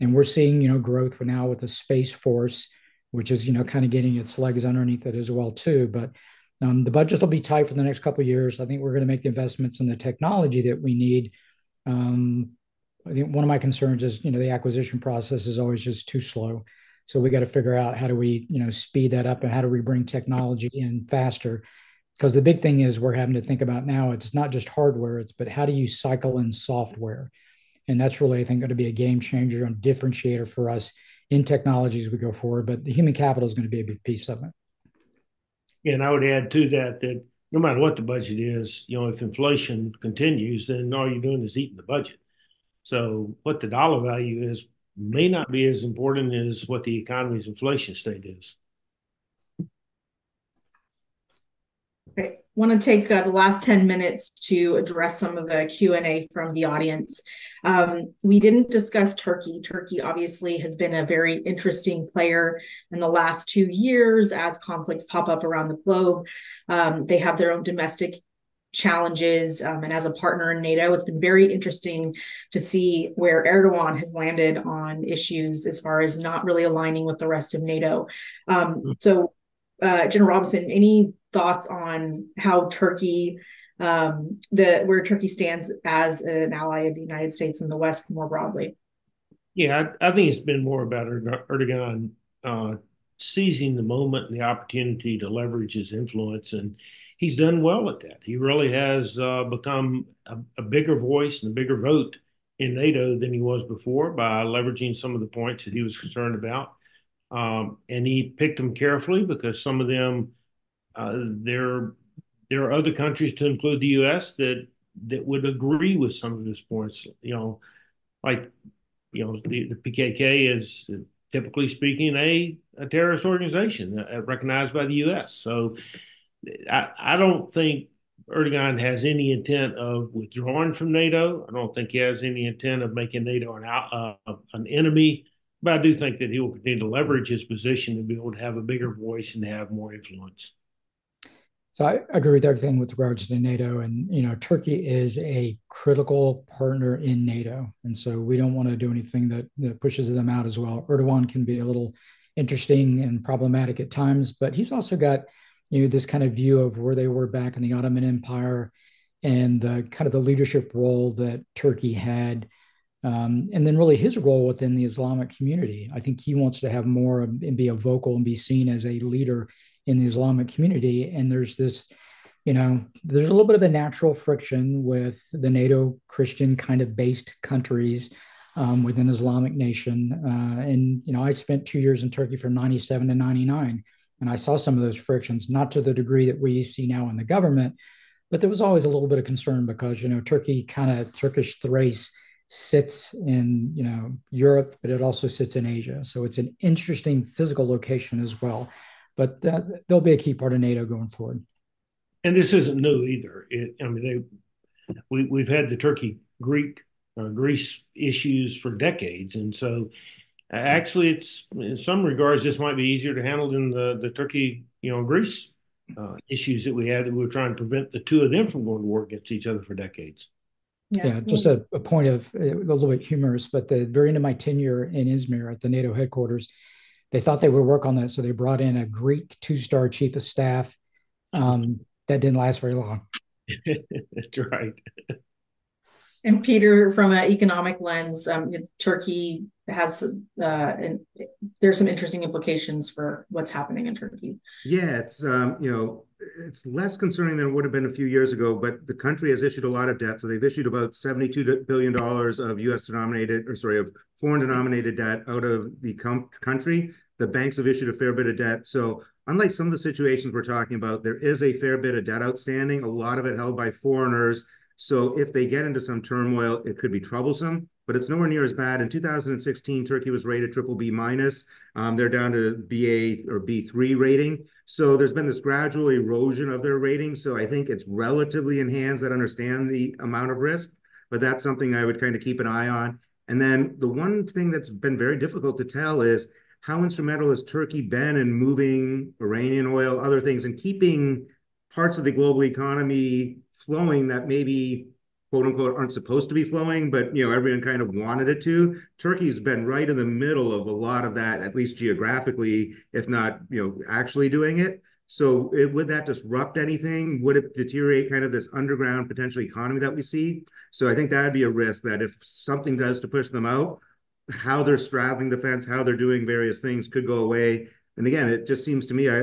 Speaker 4: And we're seeing, you know, growth now with the Space Force, which is, you know, kind of getting its legs underneath it as well, too. But um, the budget will be tight for the next couple years. I think we're going to make the investments in the technology that we need um, I think one of my concerns is, you know, the acquisition process is always just too slow. So we got to figure out how do we, you know, speed that up and how do we bring technology in faster? Because the big thing is we're having to think about now, it's not just hardware, it's but how do you cycle in software? And that's really, I think, going to be a game changer and differentiator for us in technology as we go forward. But the human capital is going to be a big piece of it.
Speaker 3: Yeah, and I would add to that that no matter what the budget is, you know, if inflation continues, then all you're doing is eating the budget. So what the dollar value is may not be as important as what the economy's inflation state is.
Speaker 2: Okay, want to take uh, the last 10 minutes to address some of the Q&A from the audience. Um, we didn't discuss Turkey. Turkey obviously has been a very interesting player in the last two years as conflicts pop up around the globe. Um, they have their own domestic challenges um, and as a partner in NATO, it's been very interesting to see where Erdogan has landed on issues as far as not really aligning with the rest of NATO. Um, mm-hmm. so, uh, General Robeson, any thoughts on how Turkey, um, the where Turkey stands as an ally of the United States and the West more broadly?
Speaker 3: Yeah, I, I think it's been more about Erdogan uh, seizing the moment and the opportunity to leverage his influence and he's done well at that. He really has uh, become a, a, bigger voice and a bigger vote in NATO than he was before by leveraging some of the points that he was concerned about. Um, and he picked them carefully because some of them, uh, there, there are other countries to include the U.S. that that would agree with some of his points. You know, like you know, the, the PKK is typically speaking a, a terrorist organization uh, recognized by the U.S. So I, I don't think Erdogan has any intent of withdrawing from NATO. I don't think he has any intent of making NATO an uh, an enemy. But I do think that he will continue to leverage his position to be able to have a bigger voice and have more influence.
Speaker 4: So I agree with everything with regards to NATO, and you know, Turkey is a critical partner in NATO, and so we don't want to do anything that that pushes them out as well. Erdogan can be a little interesting and problematic at times, but he's also got you know this kind of view of where they were back in the Ottoman Empire and the kind of the leadership role that Turkey had. Um, and then really his role within the Islamic community. I think he wants to have more and be a vocal and be seen as a leader in the Islamic community. And there's this, you know, there's a little bit of a natural friction with the NATO Christian kind of based countries um, within Islamic nation. Uh, and, you know, I spent two years in Turkey from 97 to 99. And I saw some of those frictions, not to the degree that we see now in the government, but there was always a little bit of concern because, you know, Turkey kind of Turkish Thrace sits in, you know, Europe, but it also sits in Asia. So it's an interesting physical location as well but uh, they'll be a key part of NATO going forward.
Speaker 3: And this isn't new either. It, I mean, they we we've had the Turkey Greek uh, Greece issues for decades, and so actually, it's in some regards this might be easier to handle than the the Turkey you know Greece uh, issues that we had that we were trying to prevent the two of them from going to war against each other for decades.
Speaker 4: Yeah, yeah just a, a, point of a little bit humorous, but the very end of my tenure in Izmir at the NATO headquarters, they thought they would work on that, so they brought in a Greek two-star chief of staff. Um, that didn't last very long.
Speaker 3: That's right.
Speaker 2: And Peter, from an economic lens, um, Turkey has uh, there's some interesting implications for what's happening in Turkey.
Speaker 5: Yeah, it's um, you know it's less concerning than it would have been a few years ago, but the country has issued a lot of debt. So they've issued about seventy-two billion dollars of U.S. denominated, or sorry, of foreign denominated debt out of the com- country. The banks have issued a fair bit of debt. So unlike some of the situations we're talking about, there is a fair bit of debt outstanding. A lot of it held by foreigners. So if they get into some turmoil, it could be troublesome but it's nowhere near as bad. In 2016, Turkey was rated triple B minus. Um, they're down to BA or B3 rating. So there's been this gradual erosion of their rating. So I think it's relatively in hands that understand the amount of risk, but that's something I would kind of keep an eye on. And then the one thing that's been very difficult to tell is how instrumental has Turkey been in moving Iranian oil, other things, and keeping parts of the global economy flowing that maybe quote unquote aren't supposed to be flowing, but you know everyone kind of wanted it to. Turkey's been right in the middle of a lot of that, at least geographically, if not you know actually doing it. So it, would that disrupt anything? Would it deteriorate kind of this underground potential economy that we see? So I think that'd be a risk that if something does to push them out, how they're straddling the fence, how they're doing various things could go away. And again, it just seems to me I,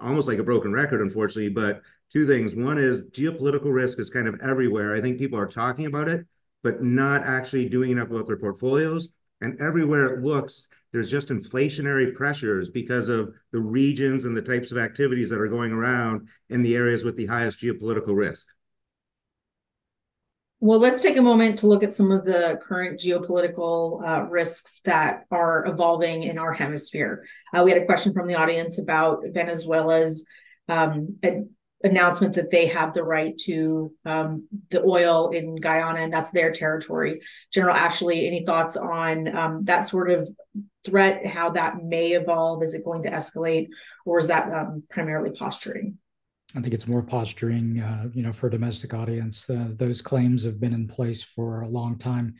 Speaker 5: almost like a broken record, unfortunately, but two things. One is geopolitical risk is kind of everywhere. I think people are talking about it, but not actually doing enough about their portfolios. And everywhere it looks, there's just inflationary pressures because of the regions and the types of activities that are going around in the areas with the highest geopolitical risk.
Speaker 2: Well, let's take a moment to look at some of the current geopolitical uh, risks that are evolving in our hemisphere. Uh, we had a question from the audience about Venezuela's um, announcement that they have the right to um, the oil in Guyana and that's their territory. General Ashley, any thoughts on um, that sort of threat, how that may evolve? Is it going to escalate or is that um, primarily posturing?
Speaker 4: I think it's more posturing, uh, you know, for a domestic audience. Uh, those claims have been in place for a long time.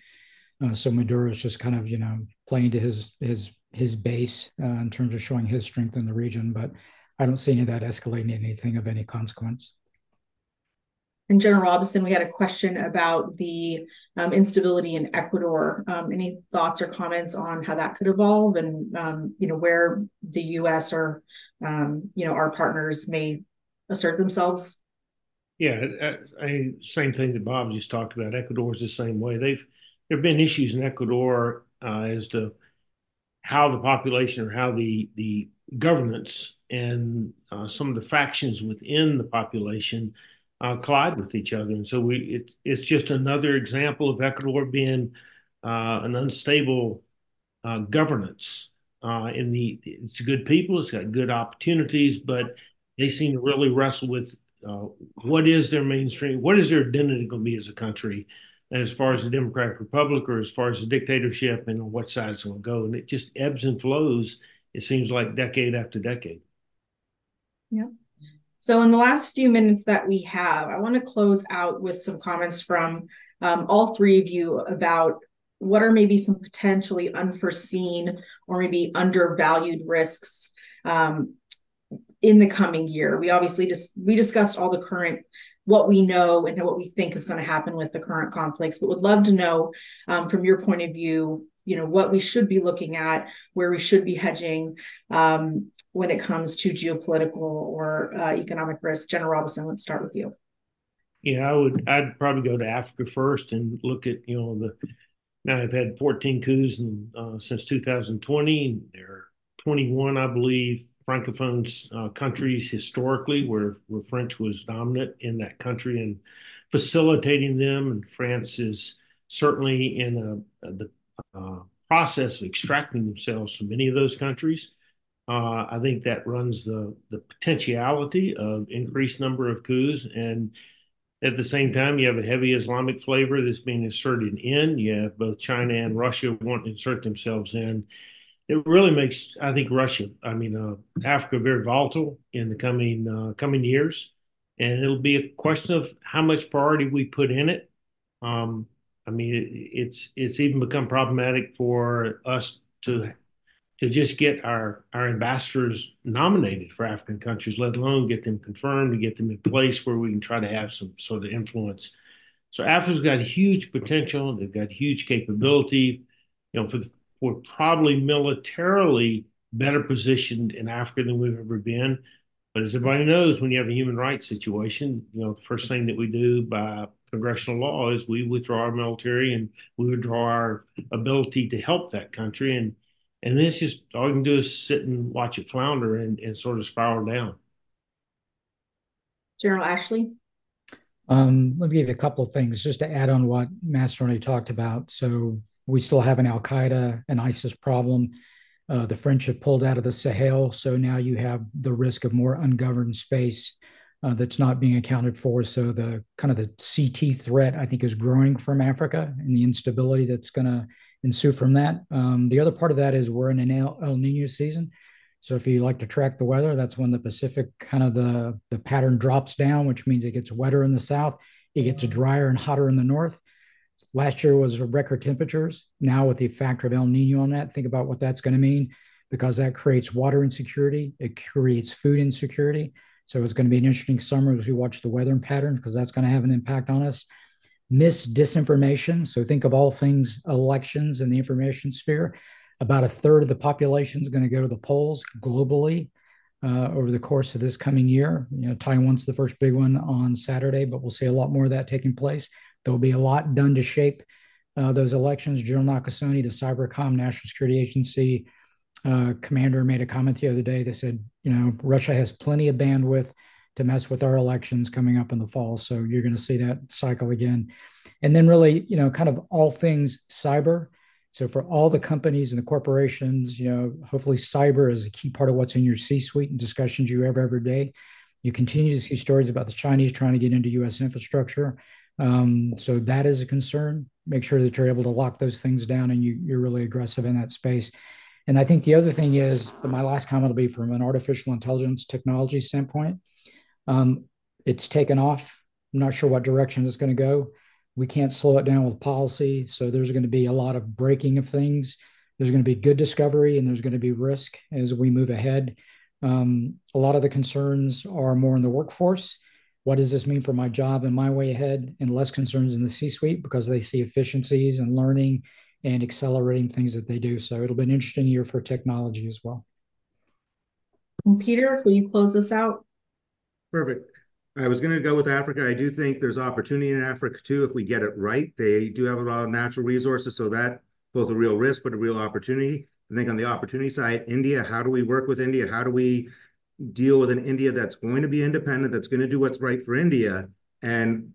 Speaker 4: Uh, so Maduro is just kind of, you know, playing to his his his base uh, in terms of showing his strength in the region. But I don't see any of that escalating anything of any consequence.
Speaker 2: And General Robeson, we had a question about the um, instability in Ecuador. Um, any thoughts or comments on how that could evolve, and um, you know where the U.S. or um, you know our partners may assert themselves?
Speaker 3: Yeah, I, same thing that Bob just talked about. Ecuador is the same way. They've there have been issues in Ecuador uh, as to how the population or how the the governance and uh, some of the factions within the population uh, collide with each other. And so we it, it's just another example of Ecuador being uh, an unstable uh, governance. Uh, in the it's good people, it's got good opportunities, but they seem to really wrestle with uh, what is their mainstream, what is their identity going to be as a country, as far as the Democratic Republic or as far as the dictatorship, and on what side it's going to go, and it just ebbs and flows. It seems like decade after decade.
Speaker 2: Yeah. So, in the last few minutes that we have, I want to close out with some comments from um, all three of you about what are maybe some potentially unforeseen or maybe undervalued risks um, in the coming year. We obviously just we discussed all the current what we know and what we think is going to happen with the current conflicts, but would love to know um, from your point of view, you know, what we should be looking at, where we should be hedging um, when it comes to geopolitical or uh, economic risk. General Robeson, let's start with you.
Speaker 3: Yeah, I would. I'd probably go to Africa first and look at you know the. Now I've had 14 coups in, uh, since 2020. There are 21, I believe, francophone uh, countries historically, where where French was dominant in that country and facilitating them. And France is certainly in a, a the uh, process of extracting themselves from many of those countries. Uh, I think that runs the the potentiality of increased number of coups, and at the same time, you have a heavy Islamic flavor that's being inserted in. You have both China and Russia want to insert themselves in. It really makes, I think, Russia, I mean, uh, Africa, very volatile in the coming uh, coming years, and it'll be a question of how much priority we put in it. Um, I mean, it, it's it's even become problematic for us to to just get our our ambassadors nominated for African countries, let alone get them confirmed and get them in place where we can try to have some sort of influence. So Africa's got huge potential. They've got huge capability. You know, for the, we're probably militarily better positioned in Africa than we've ever been. But as everybody knows, when you have a human rights situation, you know, the first thing that we do by congressional law is we withdraw our military and we withdraw our ability to help that country. And and this just all you can do is sit and watch it flounder and, and sort of spiral down.
Speaker 2: General Ashley.
Speaker 4: Um, let me give you a couple of things just to add on what Mastin talked about. So we still have an Al Qaeda and ISIS problem. Uh, the French have pulled out of the Sahel, so now you have the risk of more ungoverned space uh, that's not being accounted for. So the kind of the CT threat, I think, is growing from Africa and the instability that's going to ensue from that. Um, the other part of that is we're in an El, El Nino season. So if you like to track the weather, that's when the Pacific kind of the the pattern drops down, which means it gets wetter in the south, it gets drier and hotter in the north. Last year was record temperatures. Now with the factor of El Nino on that, think about what that's going to mean, because that creates water insecurity. It creates food insecurity. So it's going to be an interesting summer as we watch the weather pattern because that's going to have an impact on us. Miss disinformation. So think of all things elections in the information sphere. About a third of the population is going to go to the polls globally uh, over the course of this coming year. You know, Taiwan's the first big one on Saturday, but we'll see a lot more of that taking place. There'll be a lot done to shape uh, those elections. General Nakasone, the Cybercom National Security Agency, uh, commander made a comment the other day that said, you know, Russia has plenty of bandwidth to mess with our elections coming up in the fall. So you're going to see that cycle again. And then, really, you know, kind of all things cyber. So for all the companies and the corporations, you know, hopefully cyber is a key part of what's in your C-suite and discussions you have every day. You continue to see stories about the Chinese trying to get into U.S. infrastructure. Um, so that is a concern. Make sure that you're able to lock those things down and you, you're really aggressive in that space. And I think the other thing is that my last comment will be from an artificial intelligence technology standpoint. Um, it's taken off. I'm not sure what direction it's going to go. We can't slow it down with policy. So there's going to be a lot of breaking of things. There's going to be good discovery and there's going to be risk as we move ahead. Um, a lot of the concerns are more in the workforce. What does this mean for my job and my way ahead? And less concerns in the C suite because they see efficiencies and learning and accelerating things that they do. So it'll be an interesting year for technology as well.
Speaker 2: And Peter, will you close this out?
Speaker 5: Perfect. I was going to go with Africa. I do think there's opportunity in Africa too if we get it right. They do have a lot of natural resources, so that both a real risk but a real opportunity. I think on the opportunity side, India, how do we work with India? How do we deal with an India that's going to be independent, that's going to do what's right for India, and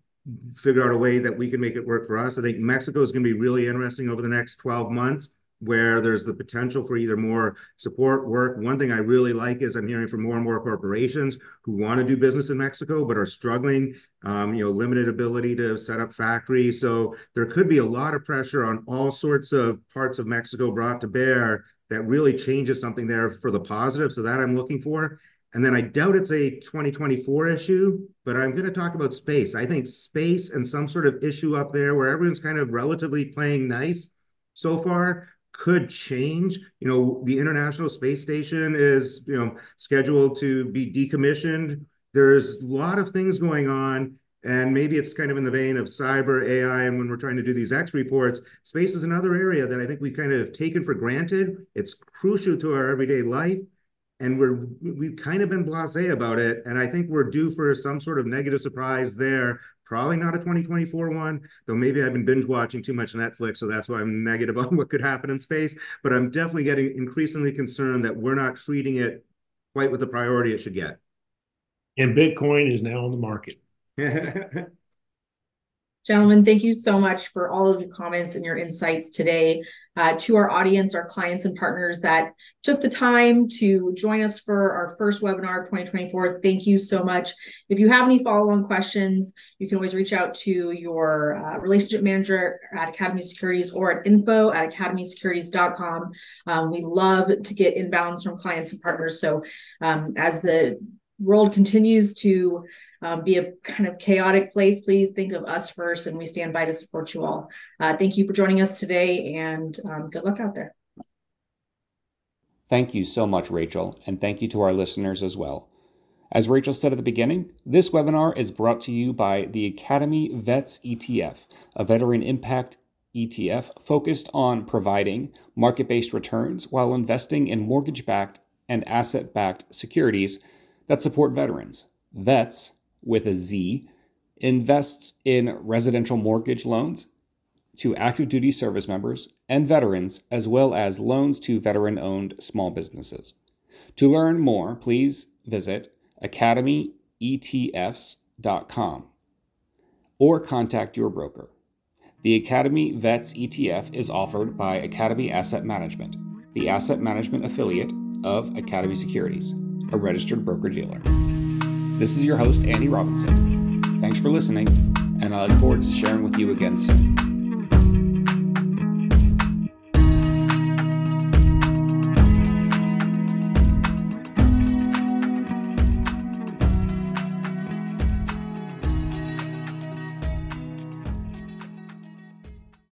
Speaker 5: figure out a way that we can make it work for us. I think Mexico is going to be really interesting over the next 12 months where there's the potential for either more support work. One thing I really like is I'm hearing from more and more corporations who want to do business in Mexico but are struggling, um, you know, limited ability to set up factories. So there could be a lot of pressure on all sorts of parts of Mexico brought to bear that really changes something there for the positive. So that I'm looking for. And then I doubt it's a 2024 issue, but I'm going to talk about space. I think space and some sort of issue up there where everyone's kind of relatively playing nice so far could change. You know, the International Space Station is, you know, scheduled to be decommissioned. There's a lot of things going on. And maybe it's kind of in the vein of cyber AI. And when we're trying to do these X reports, space is another area that I think we kind of have taken for granted. It's crucial to our everyday life and we're we've kind of been blasé about it and i think we're due for some sort of negative surprise there probably not a 2024 one though maybe i've been binge watching too much netflix so that's why i'm negative on what could happen in space but i'm definitely getting increasingly concerned that we're not treating it quite with the priority it should get
Speaker 3: and bitcoin is now on the market
Speaker 2: Gentlemen, thank you so much for all of your comments and your insights today. Uh, to our audience, our clients and partners that took the time to join us for our first webinar of 2024, thank you so much. If you have any follow-on questions, you can always reach out to your uh, relationship manager at Academy Securities or at info at academysecurities.com. Um, we love to get inbounds from clients and partners. So um, as the world continues to um, be a kind of chaotic place, please think of us first, and we stand by to support you all. Uh, thank you for joining us today, and um, good luck out there.
Speaker 1: Thank you so much, Rachel, and thank you to our listeners as well. As Rachel said at the beginning, this webinar is brought to you by the Academy VETZ ETF, a veteran impact ETF focused on providing market based returns while investing in mortgage backed and asset backed securities that support veterans. Vets with a Z invests in residential mortgage loans to active duty service members and veterans, as well as loans to veteran owned small businesses. To learn more, please visit academyetfs.com or contact your broker. The Academy VETZ ETF is offered by Academy Asset Management, the asset management affiliate of Academy Securities, a registered broker dealer. This is your host, Andy Robinson. Thanks for listening, and I look forward to sharing with you again soon.